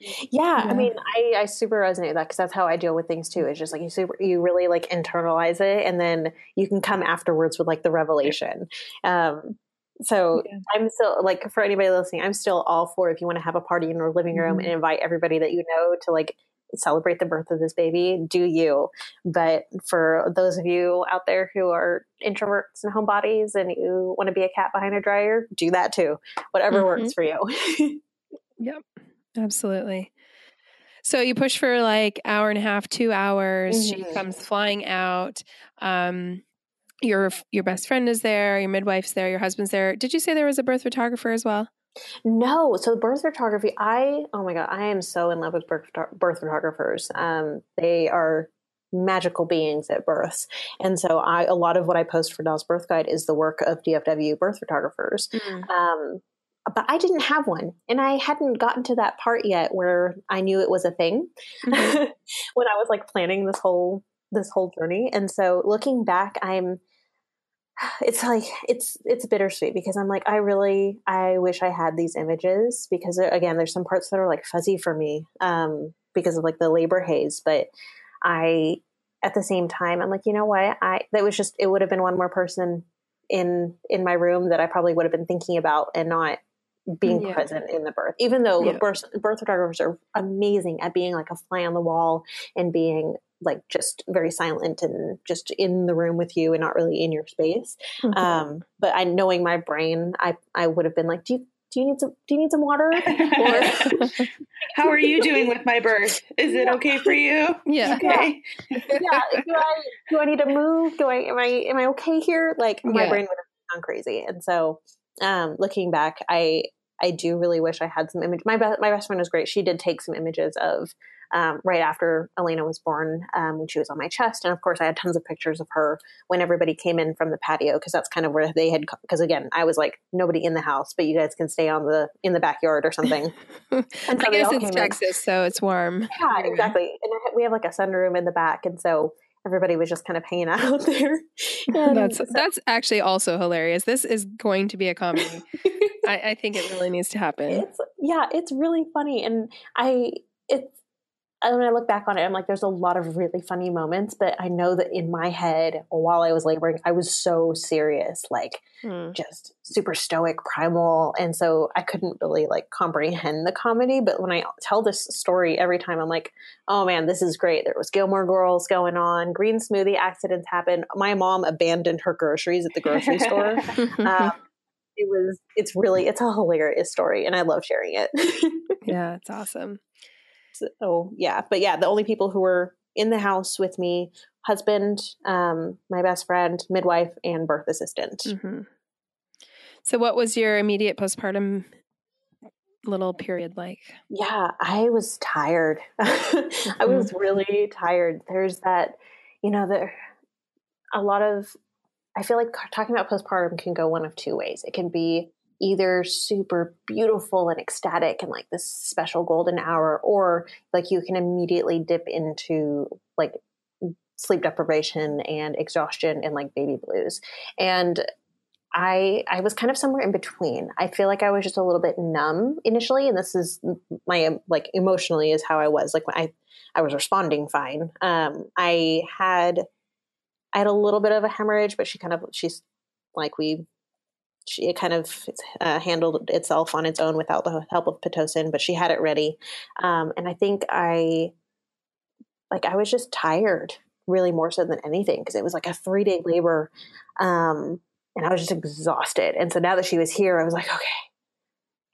Yeah, yeah, I mean, I, I super resonate with that because that's how I deal with things too. It's just like you super, you really like internalize it, and then you can come afterwards with like the revelation. Um, so yeah. I'm still like for anybody listening, I'm still all for if you want to have a party in your living room mm-hmm. and invite everybody that you know to like celebrate the birth of this baby, do you. But for those of you out there who are introverts and homebodies and you want to be a cat behind a dryer, do that too. Whatever mm-hmm. works for you.
yep. Absolutely. So you push for like hour and a half, two hours. Mm-hmm. She comes flying out. Um, your your best friend is there. Your midwife's there. Your husband's there. Did you say there was a birth photographer as well?
No. So birth photography, I oh my god, I am so in love with birth, birth photographers. Um, they are magical beings at births, and so I a lot of what I post for Dallas Birth Guide is the work of DFW birth photographers. Mm. Um, but I didn't have one, and I hadn't gotten to that part yet where I knew it was a thing mm-hmm. when I was like planning this whole this whole journey. And so looking back, I'm it's like it's it's bittersweet because I'm like I really I wish I had these images because again there's some parts that are like fuzzy for me um, because of like the labor haze, but I at the same time I'm like you know what I that was just it would have been one more person in in my room that I probably would have been thinking about and not being yeah. present in the birth. Even though yeah. birth, birth photographers are amazing at being like a fly on the wall and being like just very silent and just in the room with you and not really in your space. Mm-hmm. Um, but I knowing my brain, I I would have been like, do you do you need some do you need some water? Or
how are you doing with my birth? Is it okay for you?
Yeah.
Okay.
Yeah. yeah. Do I do I need to move? Do I am I am I okay here? Like my yeah. brain would have gone crazy. And so um, looking back, I I do really wish I had some image. My be- my best friend was great. She did take some images of um, right after Elena was born um, when she was on my chest, and of course I had tons of pictures of her when everybody came in from the patio because that's kind of where they had. Because again, I was like nobody in the house, but you guys can stay on the in the backyard or something.
and so I guess it's Texas, in. so it's warm.
Yeah, exactly. And we have like a sunroom in the back, and so everybody was just kind of hanging out there.
And that's so, that's actually also hilarious. This is going to be a comedy. I, I, think it really needs to happen.
It's, yeah, it's really funny, and I it's when I look back on it, I'm like, there's a lot of really funny moments, but I know that in my head, while I was laboring, I was so serious, like mm. just super stoic, primal. And so I couldn't really like comprehend the comedy. But when I tell this story every time, I'm like, oh man, this is great. There was Gilmore Girls going on, green smoothie accidents happened. My mom abandoned her groceries at the grocery store. Um, it was it's really it's a hilarious story and i love sharing it
yeah it's awesome
so yeah but yeah the only people who were in the house with me husband um, my best friend midwife and birth assistant mm-hmm.
so what was your immediate postpartum little period like
yeah i was tired mm-hmm. i was really tired there's that you know there a lot of I feel like talking about postpartum can go one of two ways. It can be either super beautiful and ecstatic and like this special golden hour, or like you can immediately dip into like sleep deprivation and exhaustion and like baby blues. And I I was kind of somewhere in between. I feel like I was just a little bit numb initially, and this is my like emotionally is how I was. Like I I was responding fine. Um, I had I had a little bit of a hemorrhage, but she kind of she's like we it kind of uh, handled itself on its own without the help of pitocin, but she had it ready. Um, and I think I like I was just tired, really more so than anything, because it was like a three day labor, um, and I was just exhausted. And so now that she was here, I was like, okay,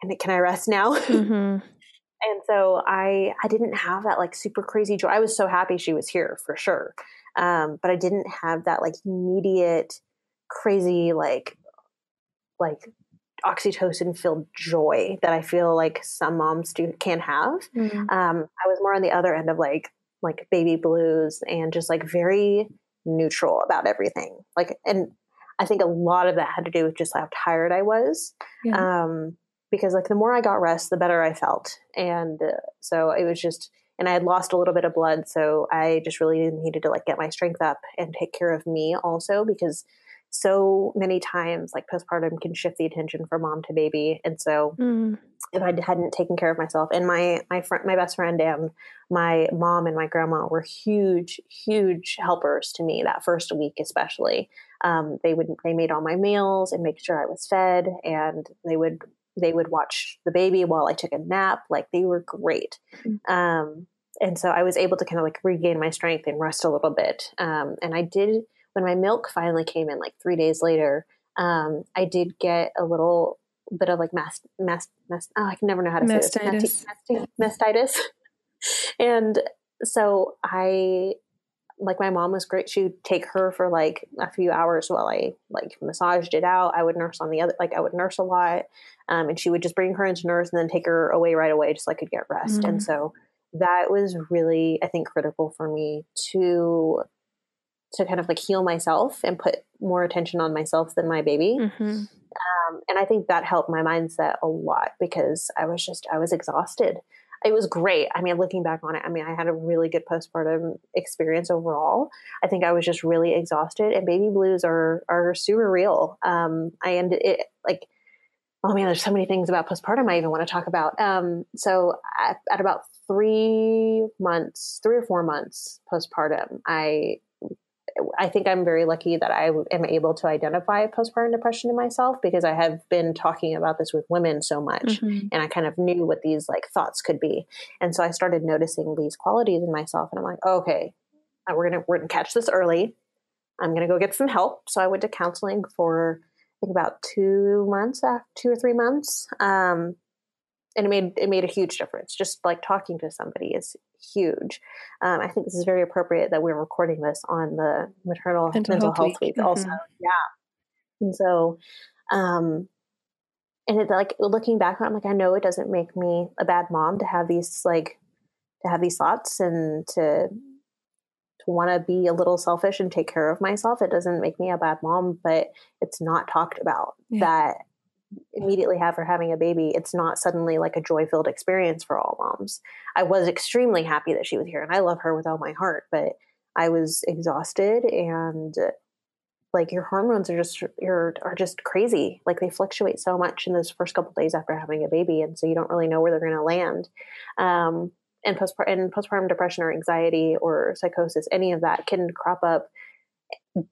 can can I rest now? Mm-hmm. and so I I didn't have that like super crazy joy. I was so happy she was here for sure. Um, but I didn't have that like immediate crazy like like oxytocin filled joy that I feel like some moms do can have. Mm-hmm. Um, I was more on the other end of like like baby blues and just like very neutral about everything. Like, and I think a lot of that had to do with just how tired I was. Yeah. Um, because like the more I got rest, the better I felt, and uh, so it was just and I had lost a little bit of blood, so I just really needed to like get my strength up and take care of me also because so many times like postpartum can shift the attention from mom to baby, and so mm. if I hadn't taken care of myself, and my my friend, my best friend, and my mom and my grandma were huge, huge helpers to me that first week, especially. Um, they would they made all my meals and make sure I was fed, and they would they would watch the baby while I took a nap. Like they were great. Mm-hmm. Um, and so I was able to kind of like regain my strength and rest a little bit. Um, and I did when my milk finally came in, like three days later. Um, I did get a little bit of like mast, mast, mast oh, I can never know how to mastitis. say this. Mastitis. and so I, like my mom was great. She would take her for like a few hours while I like massaged it out. I would nurse on the other, like I would nurse a lot. Um, and she would just bring her into nurse and then take her away right away just so I could get rest. Mm. And so that was really i think critical for me to to kind of like heal myself and put more attention on myself than my baby. Mm-hmm. um, and i think that helped my mindset a lot because i was just i was exhausted. It was great. I mean looking back on it i mean i had a really good postpartum experience overall. I think i was just really exhausted and baby blues are are super real. Um, i ended it like oh man, there's so many things about postpartum I even want to talk about. Um, so at, at, about three months, three or four months postpartum, I I think I'm very lucky that I am able to identify postpartum depression in myself because I have been talking about this with women so much, mm-hmm. and I kind of knew what these like thoughts could be, and so I started noticing these qualities in myself, and I'm like, okay, uh, we're gonna we're gonna catch this early. I'm gonna go get some help. So I went to counseling for I think about two months, after, two or three months. Um, and it made it made a huge difference. Just like talking to somebody is huge. Um, I think this is very appropriate that we're recording this on the maternal mental, mental health, week, week mm-hmm. also. Yeah, and so, um, and it like looking back, I'm like, I know it doesn't make me a bad mom to have these like to have these thoughts and to to want to be a little selfish and take care of myself. It doesn't make me a bad mom, but it's not talked about yeah. that immediately after having a baby, it's not suddenly like a joy filled experience for all moms. I was extremely happy that she was here and I love her with all my heart, but I was exhausted and like your hormones are just are, are just crazy. Like they fluctuate so much in those first couple days after having a baby and so you don't really know where they're going to land. Um, and postpartum postpartum depression or anxiety or psychosis any of that can crop up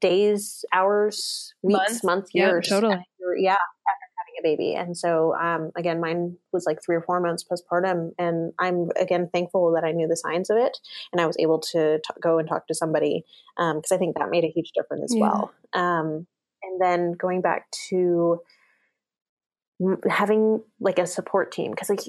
days hours weeks months, months years.
yeah, totally.
After, yeah a baby. And so, um, again, mine was like three or four months postpartum. And I'm, again, thankful that I knew the signs of it and I was able to t- go and talk to somebody because um, I think that made a huge difference as yeah. well. Um, and then going back to having like a support team because like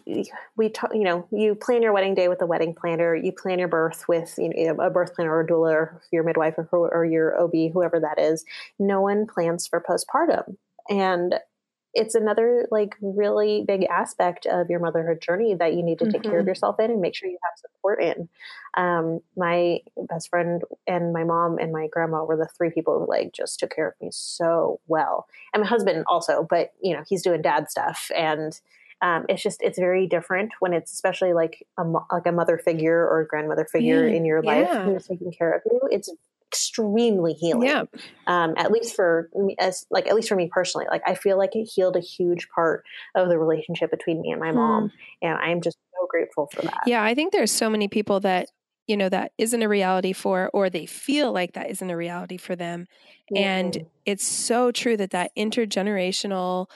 we talk you know you plan your wedding day with a wedding planner you plan your birth with you know a birth planner or a doula or your midwife or, or your ob whoever that is no one plans for postpartum and it's another like really big aspect of your motherhood journey that you need to take mm-hmm. care of mm-hmm. yourself in and make sure you have support in. Um, my best friend and my mom and my grandma were the three people who like just took care of me so well, and my husband also. But you know, he's doing dad stuff, and um, it's just it's very different when it's especially like a like a mother figure or a grandmother figure in your life yeah. who's taking care of you. It's extremely healing. Yeah. Um, at least for me, as like at least for me personally, like I feel like it healed a huge part of the relationship between me and my mom, hmm. and I'm just so grateful for that.
Yeah, I think there's so many people that you know that isn't a reality for, or they feel like that isn't a reality for them, mm-hmm. and it's so true that that intergenerational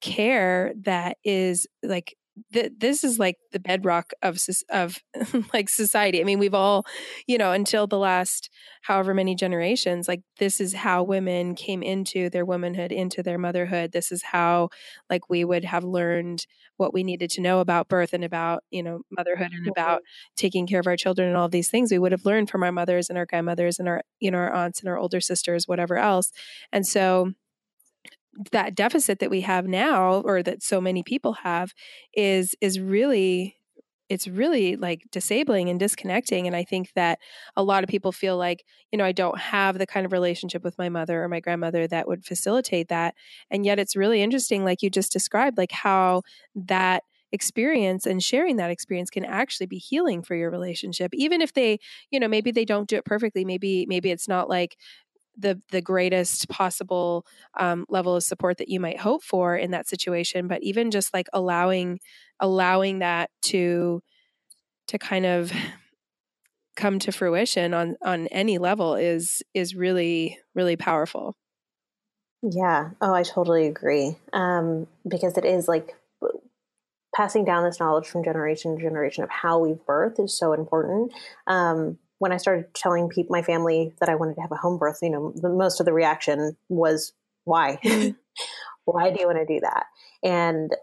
care that is like th- this is like the bedrock of of like society. I mean, we've all, you know, until the last however many generations, like this is how women came into their womanhood, into their motherhood. This is how like we would have learned what we needed to know about birth and about, you know, motherhood and mm-hmm. about taking care of our children and all these things we would have learned from our mothers and our grandmothers and our, you know, our aunts and our older sisters, whatever else. And so that deficit that we have now or that so many people have is is really it's really like disabling and disconnecting and i think that a lot of people feel like you know i don't have the kind of relationship with my mother or my grandmother that would facilitate that and yet it's really interesting like you just described like how that experience and sharing that experience can actually be healing for your relationship even if they you know maybe they don't do it perfectly maybe maybe it's not like the the greatest possible um, level of support that you might hope for in that situation but even just like allowing allowing that to to kind of come to fruition on on any level is is really really powerful.
Yeah. Oh i totally agree. Um because it is like passing down this knowledge from generation to generation of how we've birthed is so important. Um when I started telling people, my family that I wanted to have a home birth, you know, the, most of the reaction was, why? Mm-hmm. why do you want to do that? And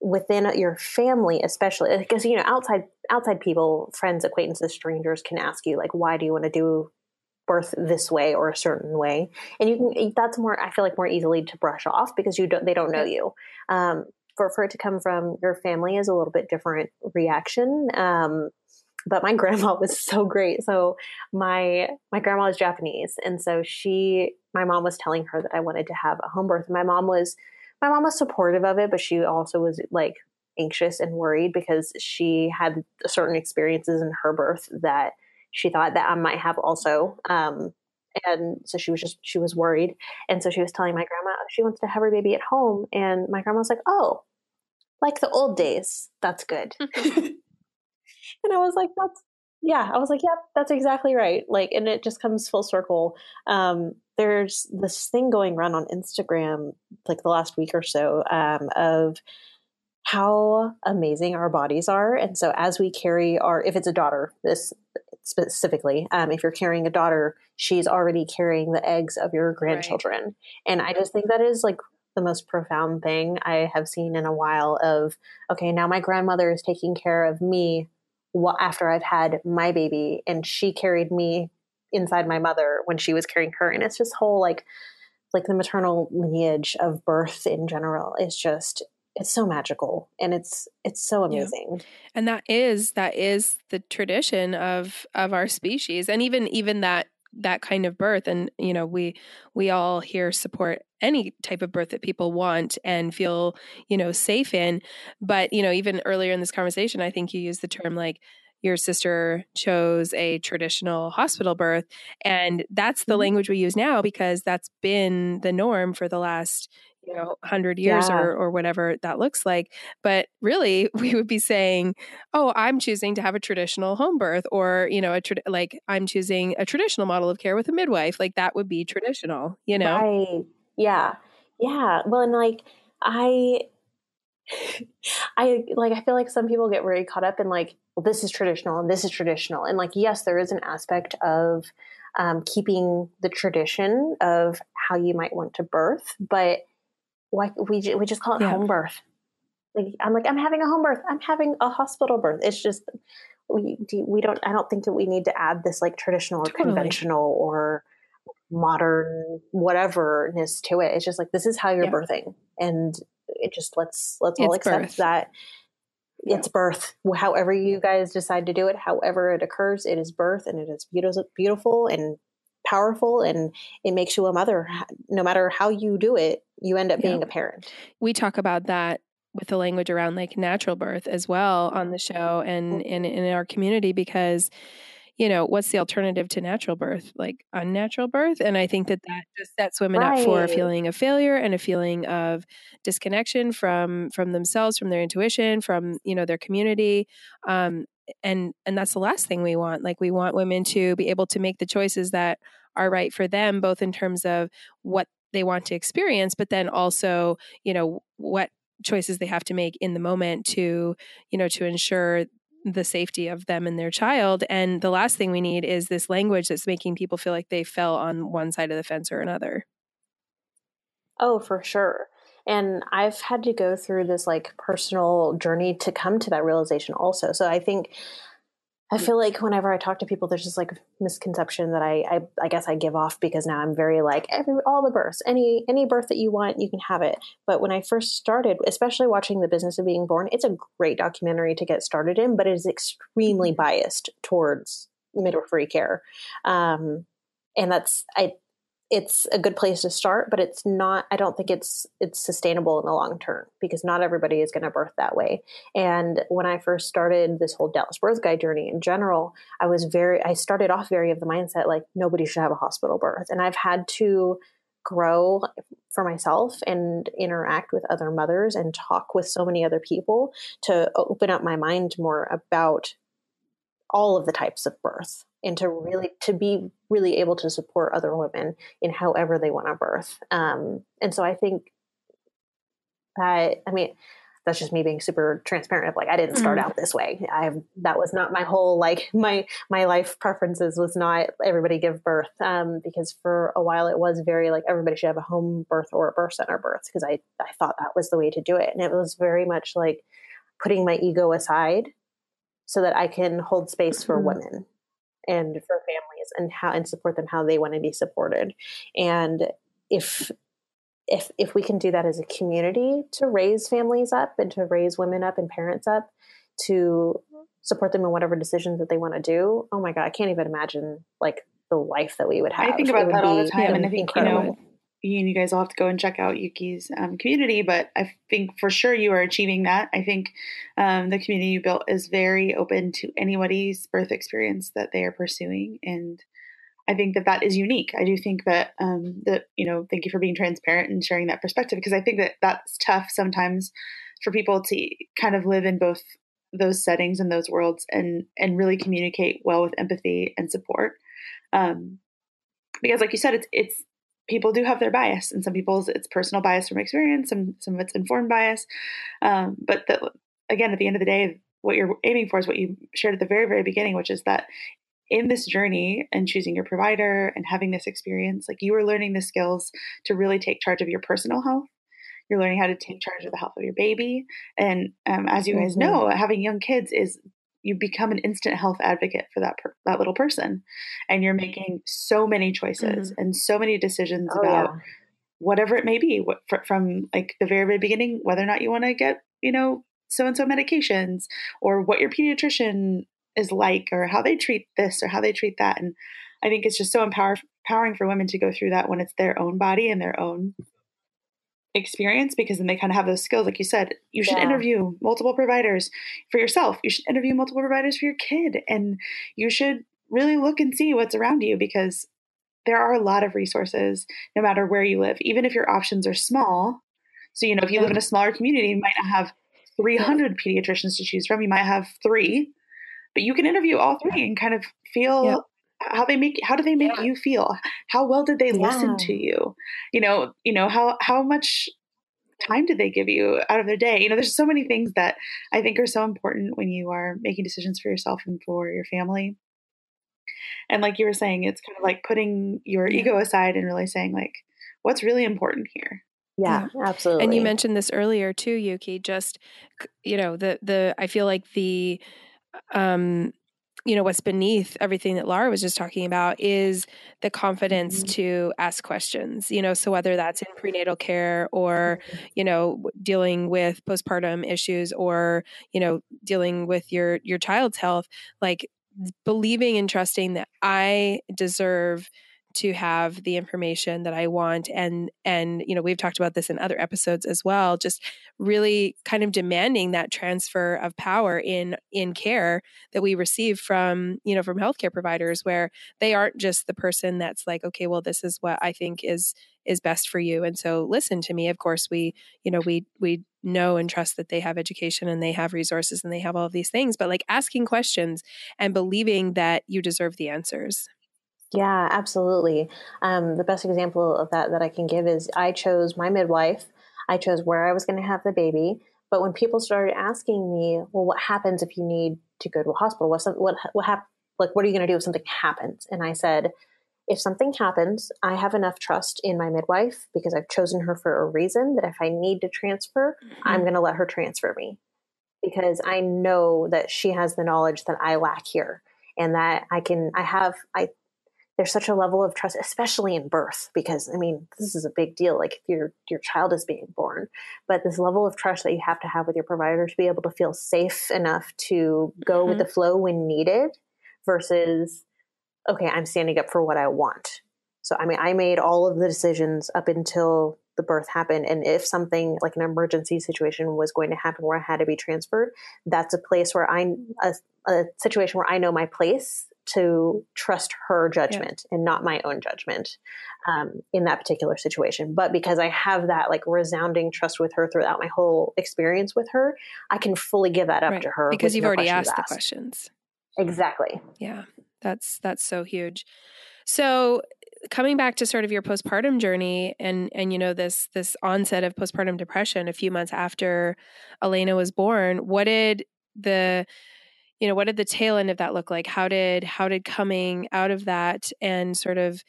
within your family, especially because, you know, outside, outside people, friends, acquaintances, strangers can ask you like, why do you want to do birth this way or a certain way? And you can, that's more, I feel like more easily to brush off because you don't, they don't know you. Um, for, for it to come from your family is a little bit different reaction. Um, but my grandma was so great. So my my grandma is Japanese, and so she, my mom was telling her that I wanted to have a home birth. My mom was, my mom was supportive of it, but she also was like anxious and worried because she had certain experiences in her birth that she thought that I might have also. Um, and so she was just she was worried, and so she was telling my grandma she wants to have her baby at home, and my grandma was like, "Oh, like the old days. That's good." and I was like, that's yeah. I was like, yep, that's exactly right. Like, and it just comes full circle. Um, there's this thing going around on Instagram, like the last week or so, um, of how amazing our bodies are. And so as we carry our, if it's a daughter, this specifically, um, if you're carrying a daughter, she's already carrying the eggs of your grandchildren. Right. And I just think that is like the most profound thing I have seen in a while of, okay, now my grandmother is taking care of me after I've had my baby, and she carried me inside my mother when she was carrying her, and it's this whole like like the maternal lineage of birth in general is just it's so magical and it's it's so amazing yeah.
and that is that is the tradition of of our species and even even that that kind of birth and you know we we all here support any type of birth that people want and feel you know safe in but you know even earlier in this conversation i think you used the term like your sister chose a traditional hospital birth and that's the mm-hmm. language we use now because that's been the norm for the last you know 100 years yeah. or, or whatever that looks like but really we would be saying oh i'm choosing to have a traditional home birth or you know a tra- like i'm choosing a traditional model of care with a midwife like that would be traditional you know
right yeah yeah well and like i I like I feel like some people get very caught up in like, well, this is traditional and this is traditional. And like, yes, there is an aspect of um, keeping the tradition of how you might want to birth, but why we we just call it yeah. home birth. Like I'm like I'm having a home birth. I'm having a hospital birth. It's just we we don't. I don't think that we need to add this like traditional or totally. conventional or modern whateverness to it. It's just like this is how you're yeah. birthing, and it just let's let's it's all accept birth. that it's birth. However you guys decide to do it, however it occurs, it is birth, and it is beautiful, beautiful and powerful, and it makes you a mother. No matter how you do it, you end up yeah. being a parent.
We talk about that with the language around like natural birth as well on the show and in, in our community because you know, what's the alternative to natural birth? Like unnatural birth. And I think that that just sets women right. up for a feeling of failure and a feeling of disconnection from from themselves, from their intuition, from, you know, their community. Um, and and that's the last thing we want. Like we want women to be able to make the choices that are right for them, both in terms of what they want to experience, but then also, you know, what choices they have to make in the moment to, you know, to ensure the safety of them and their child. And the last thing we need is this language that's making people feel like they fell on one side of the fence or another.
Oh, for sure. And I've had to go through this like personal journey to come to that realization also. So I think I feel like whenever I talk to people, there's just like misconception that I, I, I guess I give off because now I'm very like every all the births, any any birth that you want, you can have it. But when I first started, especially watching The Business of Being Born, it's a great documentary to get started in, but it is extremely biased towards midwifery care, um, and that's I it's a good place to start, but it's not. I don't think it's it's sustainable in the long term because not everybody is going to birth that way. And when I first started this whole Dallas birth guide journey in general, I was very. I started off very of the mindset like nobody should have a hospital birth, and I've had to grow for myself and interact with other mothers and talk with so many other people to open up my mind more about all of the types of birth and to really to be really able to support other women in however they want to birth um, and so i think that i mean that's just me being super transparent of like i didn't start mm. out this way i that was not my whole like my my life preferences was not everybody give birth um, because for a while it was very like everybody should have a home birth or a birth center birth because i i thought that was the way to do it and it was very much like putting my ego aside so that i can hold space for mm-hmm. women and for families and how and support them how they want to be supported and if if if we can do that as a community to raise families up and to raise women up and parents up to support them in whatever decisions that they want to do oh my god i can't even imagine like the life that we would have
i think about that all the time and i think incredible. you know you and you guys all have to go and check out Yuki's um, community, but I think for sure you are achieving that. I think um, the community you built is very open to anybody's birth experience that they are pursuing, and I think that that is unique. I do think that um, that you know, thank you for being transparent and sharing that perspective because I think that that's tough sometimes for people to kind of live in both those settings and those worlds and and really communicate well with empathy and support. Um, because, like you said, it's it's people do have their bias, and some people's it's personal bias from experience, some some of it's informed bias. Um, but the, again, at the end of the day, what you're aiming for is what you shared at the very very beginning, which is that in this journey and choosing your provider and having this experience, like you are learning the skills to really take charge of your personal health. You're learning how to take charge of the health of your baby. And um, as you guys mm-hmm. know, having young kids is you become an instant health advocate for that per, that little person and you're making so many choices mm-hmm. and so many decisions oh, about yeah. whatever it may be what, from like the very very beginning whether or not you want to get you know so and so medications or what your pediatrician is like or how they treat this or how they treat that and i think it's just so empower, empowering for women to go through that when it's their own body and their own experience because then they kind of have those skills like you said you should yeah. interview multiple providers for yourself. You should interview multiple providers for your kid and you should really look and see what's around you because there are a lot of resources no matter where you live. Even if your options are small so you know if you live in a smaller community you might not have 300 pediatricians to choose from. You might have three but you can interview all three and kind of feel how they make how do they make yeah. you feel how well did they yeah. listen to you you know you know how how much time did they give you out of their day you know there's so many things that i think are so important when you are making decisions for yourself and for your family and like you were saying it's kind of like putting your yeah. ego aside and really saying like what's really important here
Yeah, yeah, absolutely.
And you mentioned this earlier too, Yuki. Just you know, the the I feel like the um you know what's beneath everything that Lara was just talking about is the confidence mm-hmm. to ask questions. You know, so whether that's in prenatal care or you know dealing with postpartum issues or you know dealing with your your child's health, like believing and trusting that I deserve to have the information that I want. And and you know we've talked about this in other episodes as well just really kind of demanding that transfer of power in in care that we receive from you know from healthcare providers where they aren't just the person that's like okay well this is what I think is is best for you. And so listen to me. Of course we you know we we know and trust that they have education and they have resources and they have all of these things but like asking questions and believing that you deserve the answers
yeah, absolutely. Um, the best example of that that I can give is I chose my midwife. I chose where I was going to have the baby. But when people started asking me, well, what happens if you need to go to a hospital? What what what hap- like what are you going to do if something happens? And I said, if something happens, I have enough trust in my midwife because I've chosen her for a reason that if I need to transfer, mm-hmm. I'm going to let her transfer me because I know that she has the knowledge that I lack here and that I can I have I there's such a level of trust, especially in birth, because I mean, this is a big deal. Like if your your child is being born, but this level of trust that you have to have with your provider to be able to feel safe enough to go mm-hmm. with the flow when needed, versus okay, I'm standing up for what I want. So I mean, I made all of the decisions up until the birth happened, and if something like an emergency situation was going to happen where I had to be transferred, that's a place where I a, a situation where I know my place to trust her judgment yeah. and not my own judgment um, in that particular situation. But because I have that like resounding trust with her throughout my whole experience with her, I can fully give that up right. to her
because you've no already asked, asked the questions.
Exactly.
Yeah, that's that's so huge. So coming back to sort of your postpartum journey and and you know this this onset of postpartum depression a few months after Elena was born, what did the you know what did the tail end of that look like? How did how did coming out of that and sort of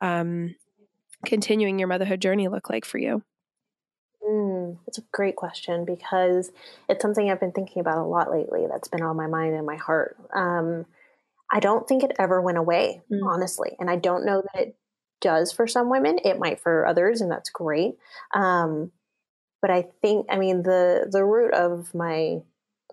um, continuing your motherhood journey look like for you?
Mm, that's a great question because it's something i've been thinking about a lot lately that's been on my mind and my heart. Um, i don't think it ever went away mm. honestly and i don't know that it does for some women. It might for others and that's great. Um, but i think i mean the the root of my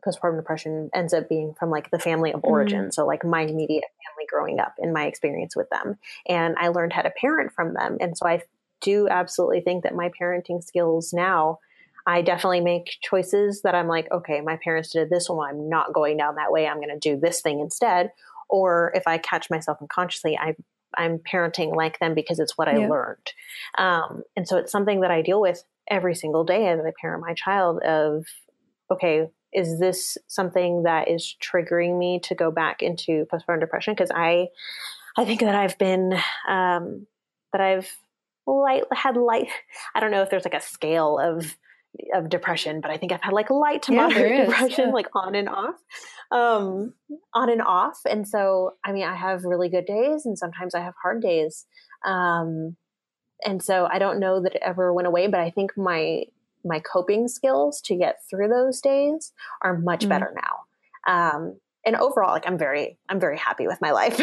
postpartum depression ends up being from like the family of origin. Mm-hmm. So like my immediate family growing up in my experience with them. And I learned how to parent from them. And so I do absolutely think that my parenting skills now, I definitely make choices that I'm like, okay, my parents did this one. I'm not going down that way. I'm going to do this thing instead. Or if I catch myself unconsciously, I I'm parenting like them because it's what I yeah. learned. Um, and so it's something that I deal with every single day as I parent my child of, okay, is this something that is triggering me to go back into postpartum depression? Because I, I think that I've been, um, that I've light had light. I don't know if there's like a scale of of depression, but I think I've had like light to moderate yeah, depression, yeah. like on and off, um, on and off. And so, I mean, I have really good days, and sometimes I have hard days. Um, and so, I don't know that it ever went away, but I think my my coping skills to get through those days are much mm-hmm. better now. Um, and overall, like I'm very, I'm very happy with my life,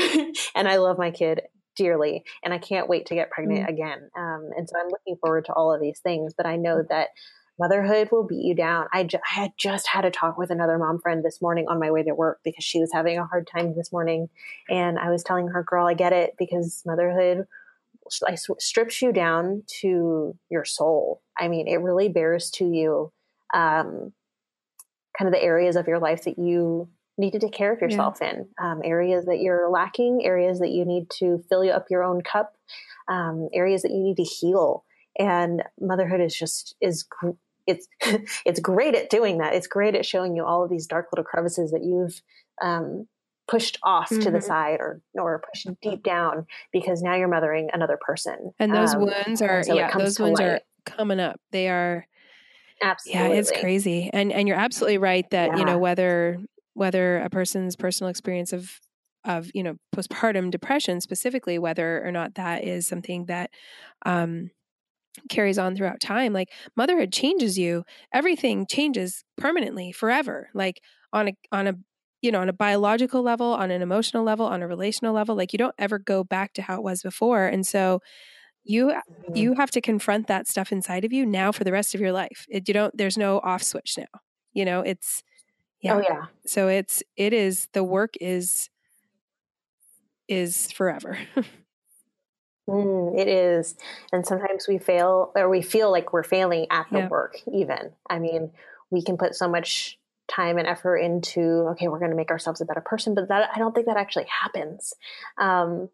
and I love my kid dearly, and I can't wait to get pregnant mm-hmm. again. Um, and so I'm looking forward to all of these things. But I know that motherhood will beat you down. I, ju- I had just had a talk with another mom friend this morning on my way to work because she was having a hard time this morning, and I was telling her, "Girl, I get it because motherhood." Like strips you down to your soul. I mean, it really bears to you um, kind of the areas of your life that you need to take care of yourself yeah. in, um, areas that you're lacking, areas that you need to fill up your own cup, um, areas that you need to heal. And motherhood is just is it's it's great at doing that. It's great at showing you all of these dark little crevices that you've um, pushed off mm-hmm. to the mm-hmm. side or or pushed deep down because now you're mothering another person.
And those um, wounds are so yeah, those wounds light. are coming up. They are
absolutely
yeah, it's crazy. And and you're absolutely right that yeah. you know whether whether a person's personal experience of of you know postpartum depression specifically whether or not that is something that um carries on throughout time like motherhood changes you everything changes permanently forever like on a on a you know on a biological level on an emotional level on a relational level like you don't ever go back to how it was before and so you mm-hmm. you have to confront that stuff inside of you now for the rest of your life it, you don't there's no off switch now you know it's
yeah. oh yeah
so it's it is the work is is forever
Mm, it is. And sometimes we fail or we feel like we're failing at the yeah. work, even. I mean, we can put so much time and effort into, okay, we're going to make ourselves a better person, but that I don't think that actually happens. Um,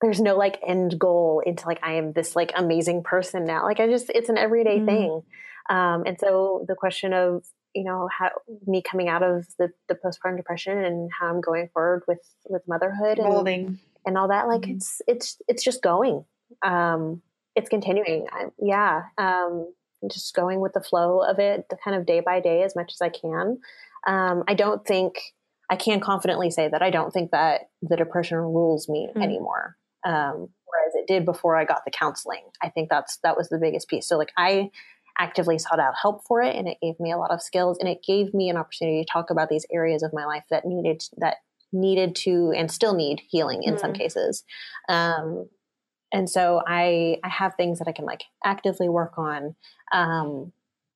there's no like end goal into like, I am this like amazing person now. Like, I just, it's an everyday mm. thing. Um, and so the question of, you know, how me coming out of the, the postpartum depression and how I'm going forward with, with motherhood and, and all that like mm-hmm. it's it's it's just going um it's continuing I, yeah um just going with the flow of it kind of day by day as much as i can um i don't think i can confidently say that i don't think that the depression rules me mm-hmm. anymore um whereas it did before i got the counseling i think that's that was the biggest piece so like i actively sought out help for it and it gave me a lot of skills and it gave me an opportunity to talk about these areas of my life that needed that needed to and still need healing in mm. some cases. Um, and so I I have things that I can like actively work on. Um,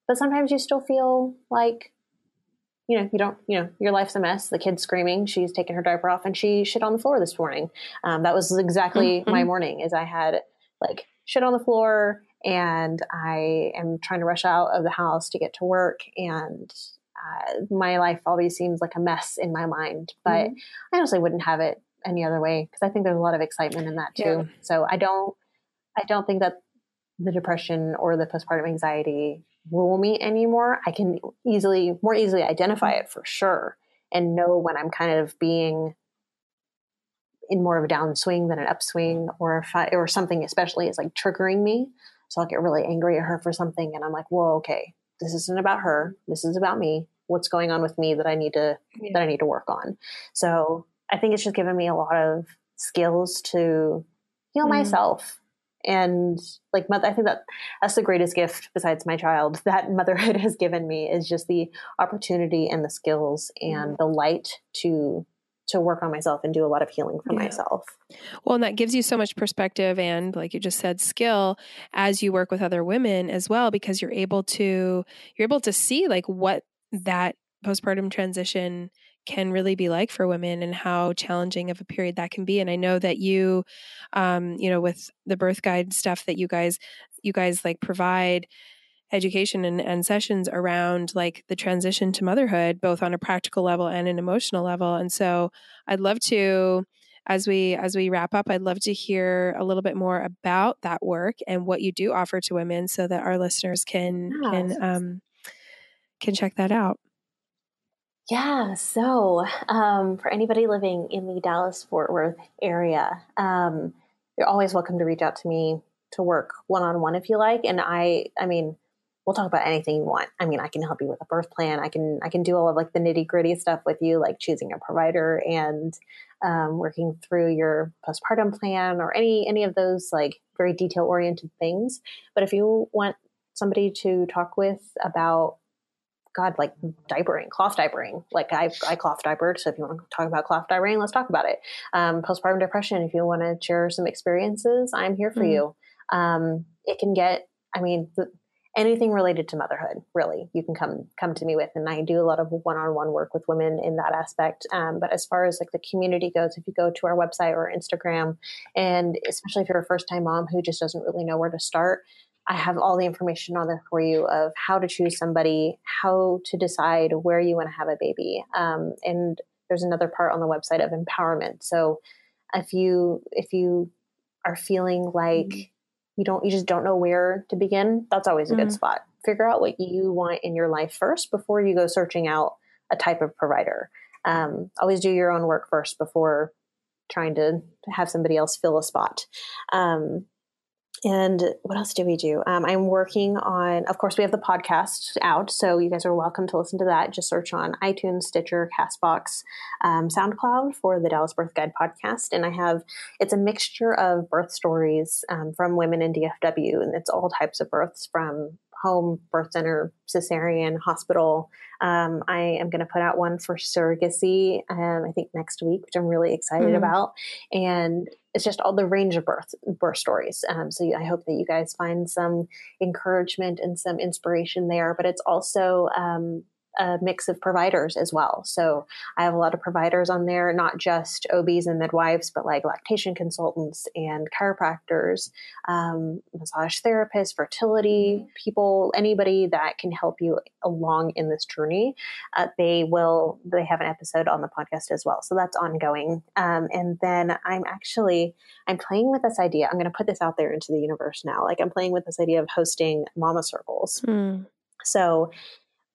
but sometimes you still feel like you know, you don't, you know, your life's a mess. The kid's screaming. She's taking her diaper off and she shit on the floor this morning. Um, that was exactly mm-hmm. my morning is I had like shit on the floor and I am trying to rush out of the house to get to work and uh, my life always seems like a mess in my mind, but mm-hmm. I honestly wouldn't have it any other way because I think there's a lot of excitement in that too. Yeah. So I don't, I don't think that the depression or the postpartum anxiety rule me anymore. I can easily, more easily identify it for sure and know when I'm kind of being in more of a downswing than an upswing or if I, or something especially is like triggering me. So I'll get really angry at her for something and I'm like, whoa, okay, this isn't about her. This is about me. What's going on with me that I need to yeah. that I need to work on. So I think it's just given me a lot of skills to heal mm. myself. And like mother, I think that that's the greatest gift besides my child that motherhood has given me is just the opportunity and the skills and mm. the light to to work on myself and do a lot of healing for yeah. myself.
Well, and that gives you so much perspective and like you just said skill as you work with other women as well because you're able to you're able to see like what that postpartum transition can really be like for women and how challenging of a period that can be and i know that you um you know with the birth guide stuff that you guys you guys like provide education and, and sessions around like the transition to motherhood, both on a practical level and an emotional level. And so I'd love to as we as we wrap up i'd love to hear a little bit more about that work and what you do offer to women so that our listeners can can um, can check that out
yeah so um, for anybody living in the dallas fort worth area um, you're always welcome to reach out to me to work one-on-one if you like and i i mean we'll talk about anything you want. I mean, I can help you with a birth plan. I can I can do all of like the nitty gritty stuff with you, like choosing a provider and um, working through your postpartum plan or any any of those like very detail oriented things. But if you want somebody to talk with about God, like diapering, cloth diapering. Like I, I cloth diapered. So if you want to talk about cloth diapering, let's talk about it. Um, postpartum depression. If you want to share some experiences, I'm here for mm-hmm. you. Um, it can get. I mean, the, anything related to motherhood really you can come come to me with and i do a lot of one-on-one work with women in that aspect um, but as far as like the community goes if you go to our website or instagram and especially if you're a first time mom who just doesn't really know where to start i have all the information on there for you of how to choose somebody how to decide where you want to have a baby um, and there's another part on the website of empowerment. So if you if you are feeling like mm-hmm. you don't you just don't know where to begin that's always a mm-hmm. good spot. Figure out what you want in your life first before you go searching out a type of provider. Um, always do your own work first before trying to have somebody else fill a spot. Um, and what else do we do? Um, I'm working on, of course, we have the podcast out, so you guys are welcome to listen to that. Just search on iTunes, Stitcher, Castbox, um, SoundCloud for the Dallas Birth Guide podcast. And I have, it's a mixture of birth stories um, from women in DFW, and it's all types of births from home, birth center, cesarean, hospital. Um, I am going to put out one for surrogacy, um, I think next week, which I'm really excited mm. about. And it's just all the range of birth birth stories. Um, so I hope that you guys find some encouragement and some inspiration there. But it's also um, a mix of providers as well. So I have a lot of providers on there, not just OBs and midwives, but like lactation consultants and chiropractors, um, massage therapists, fertility mm-hmm. people, anybody that can help you along in this journey. Uh, they will, they have an episode on the podcast as well. So that's ongoing. Um, and then I'm actually, I'm playing with this idea. I'm going to put this out there into the universe now. Like I'm playing with this idea of hosting mama circles. Mm. So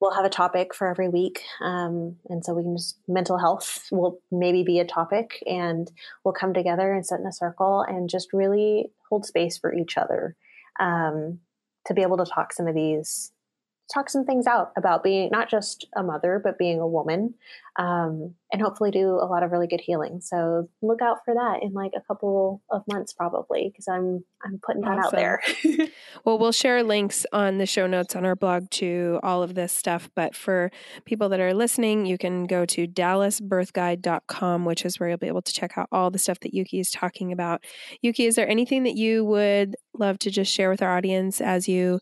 we'll have a topic for every week. Um, and so we can just, mental health will maybe be a topic and we'll come together and sit in a circle and just really hold space for each other um, to be able to talk some of these talk some things out about being not just a mother, but being a woman, um, and hopefully do a lot of really good healing. So look out for that in like a couple of months, probably, because I'm I'm putting that awesome. out there.
well, we'll share links on the show notes on our blog to all of this stuff. But for people that are listening, you can go to dallasbirthguide.com, which is where you'll be able to check out all the stuff that Yuki is talking about. Yuki, is there anything that you would love to just share with our audience as you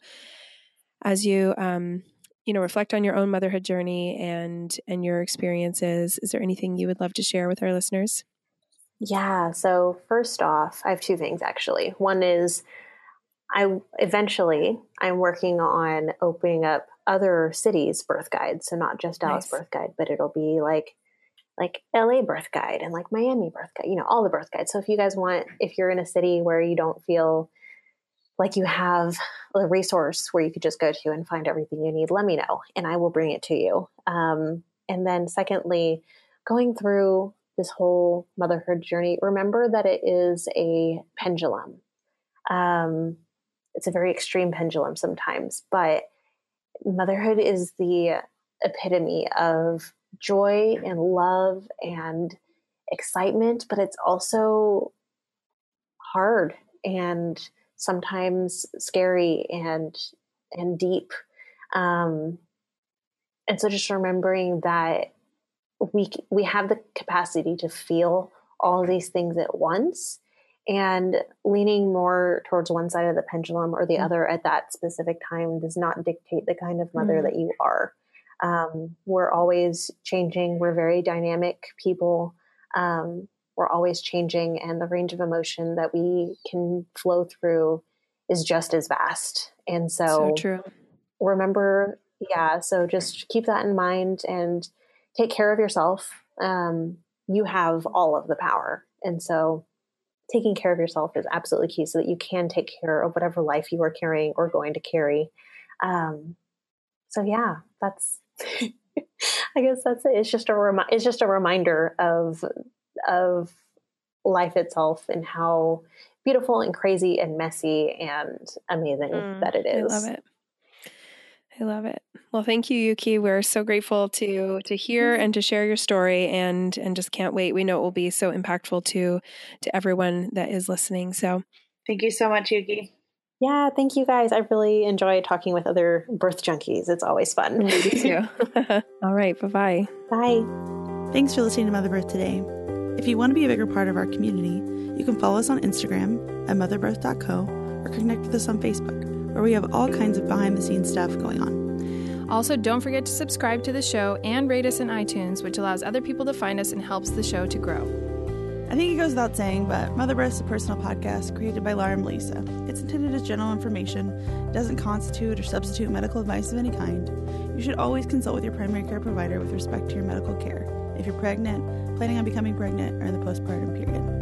as you um, you know reflect on your own motherhood journey and and your experiences is there anything you would love to share with our listeners
yeah so first off i have two things actually one is i eventually i'm working on opening up other cities birth guides so not just dallas nice. birth guide but it'll be like like LA birth guide and like Miami birth guide, you know, all the birth guides. So if you guys want, if you're in a city where you don't feel like you have a resource where you could just go to and find everything you need, let me know and I will bring it to you. Um, and then, secondly, going through this whole motherhood journey, remember that it is a pendulum. Um, it's a very extreme pendulum sometimes, but motherhood is the epitome of joy and love and excitement, but it's also hard and sometimes scary and and deep um, and so just remembering that we we have the capacity to feel all these things at once and leaning more towards one side of the pendulum or the mm-hmm. other at that specific time does not dictate the kind of mother mm-hmm. that you are um, we're always changing we're very dynamic people um, we're always changing and the range of emotion that we can flow through is just as vast. And so,
so true.
remember yeah so just keep that in mind and take care of yourself. Um, you have all of the power. And so taking care of yourself is absolutely key so that you can take care of whatever life you are carrying or going to carry. Um, so yeah that's i guess that's it. It's just a remi- it's just a reminder of of life itself and how beautiful and crazy and messy and amazing mm, that it is.
I love it. I love it. Well, thank you, Yuki. We're so grateful to to hear and to share your story, and and just can't wait. We know it will be so impactful to to everyone that is listening. So,
thank you so much, Yuki.
Yeah, thank you guys. I really enjoy talking with other birth junkies. It's always fun.
Me too. All right. Bye-bye.
Bye.
Thanks for listening to Mother Birth today. If you want to be a bigger part of our community, you can follow us on Instagram at motherbirth.co or connect with us on Facebook, where we have all kinds of behind the scenes stuff going on.
Also, don't forget to subscribe to the show and rate us in iTunes, which allows other people to find us and helps the show to grow.
I think it goes without saying, but Mother Birth is a personal podcast created by Laura and Melissa. It's intended as general information, it doesn't constitute or substitute medical advice of any kind. You should always consult with your primary care provider with respect to your medical care. If you're pregnant, planning on becoming pregnant, or the postpartum period.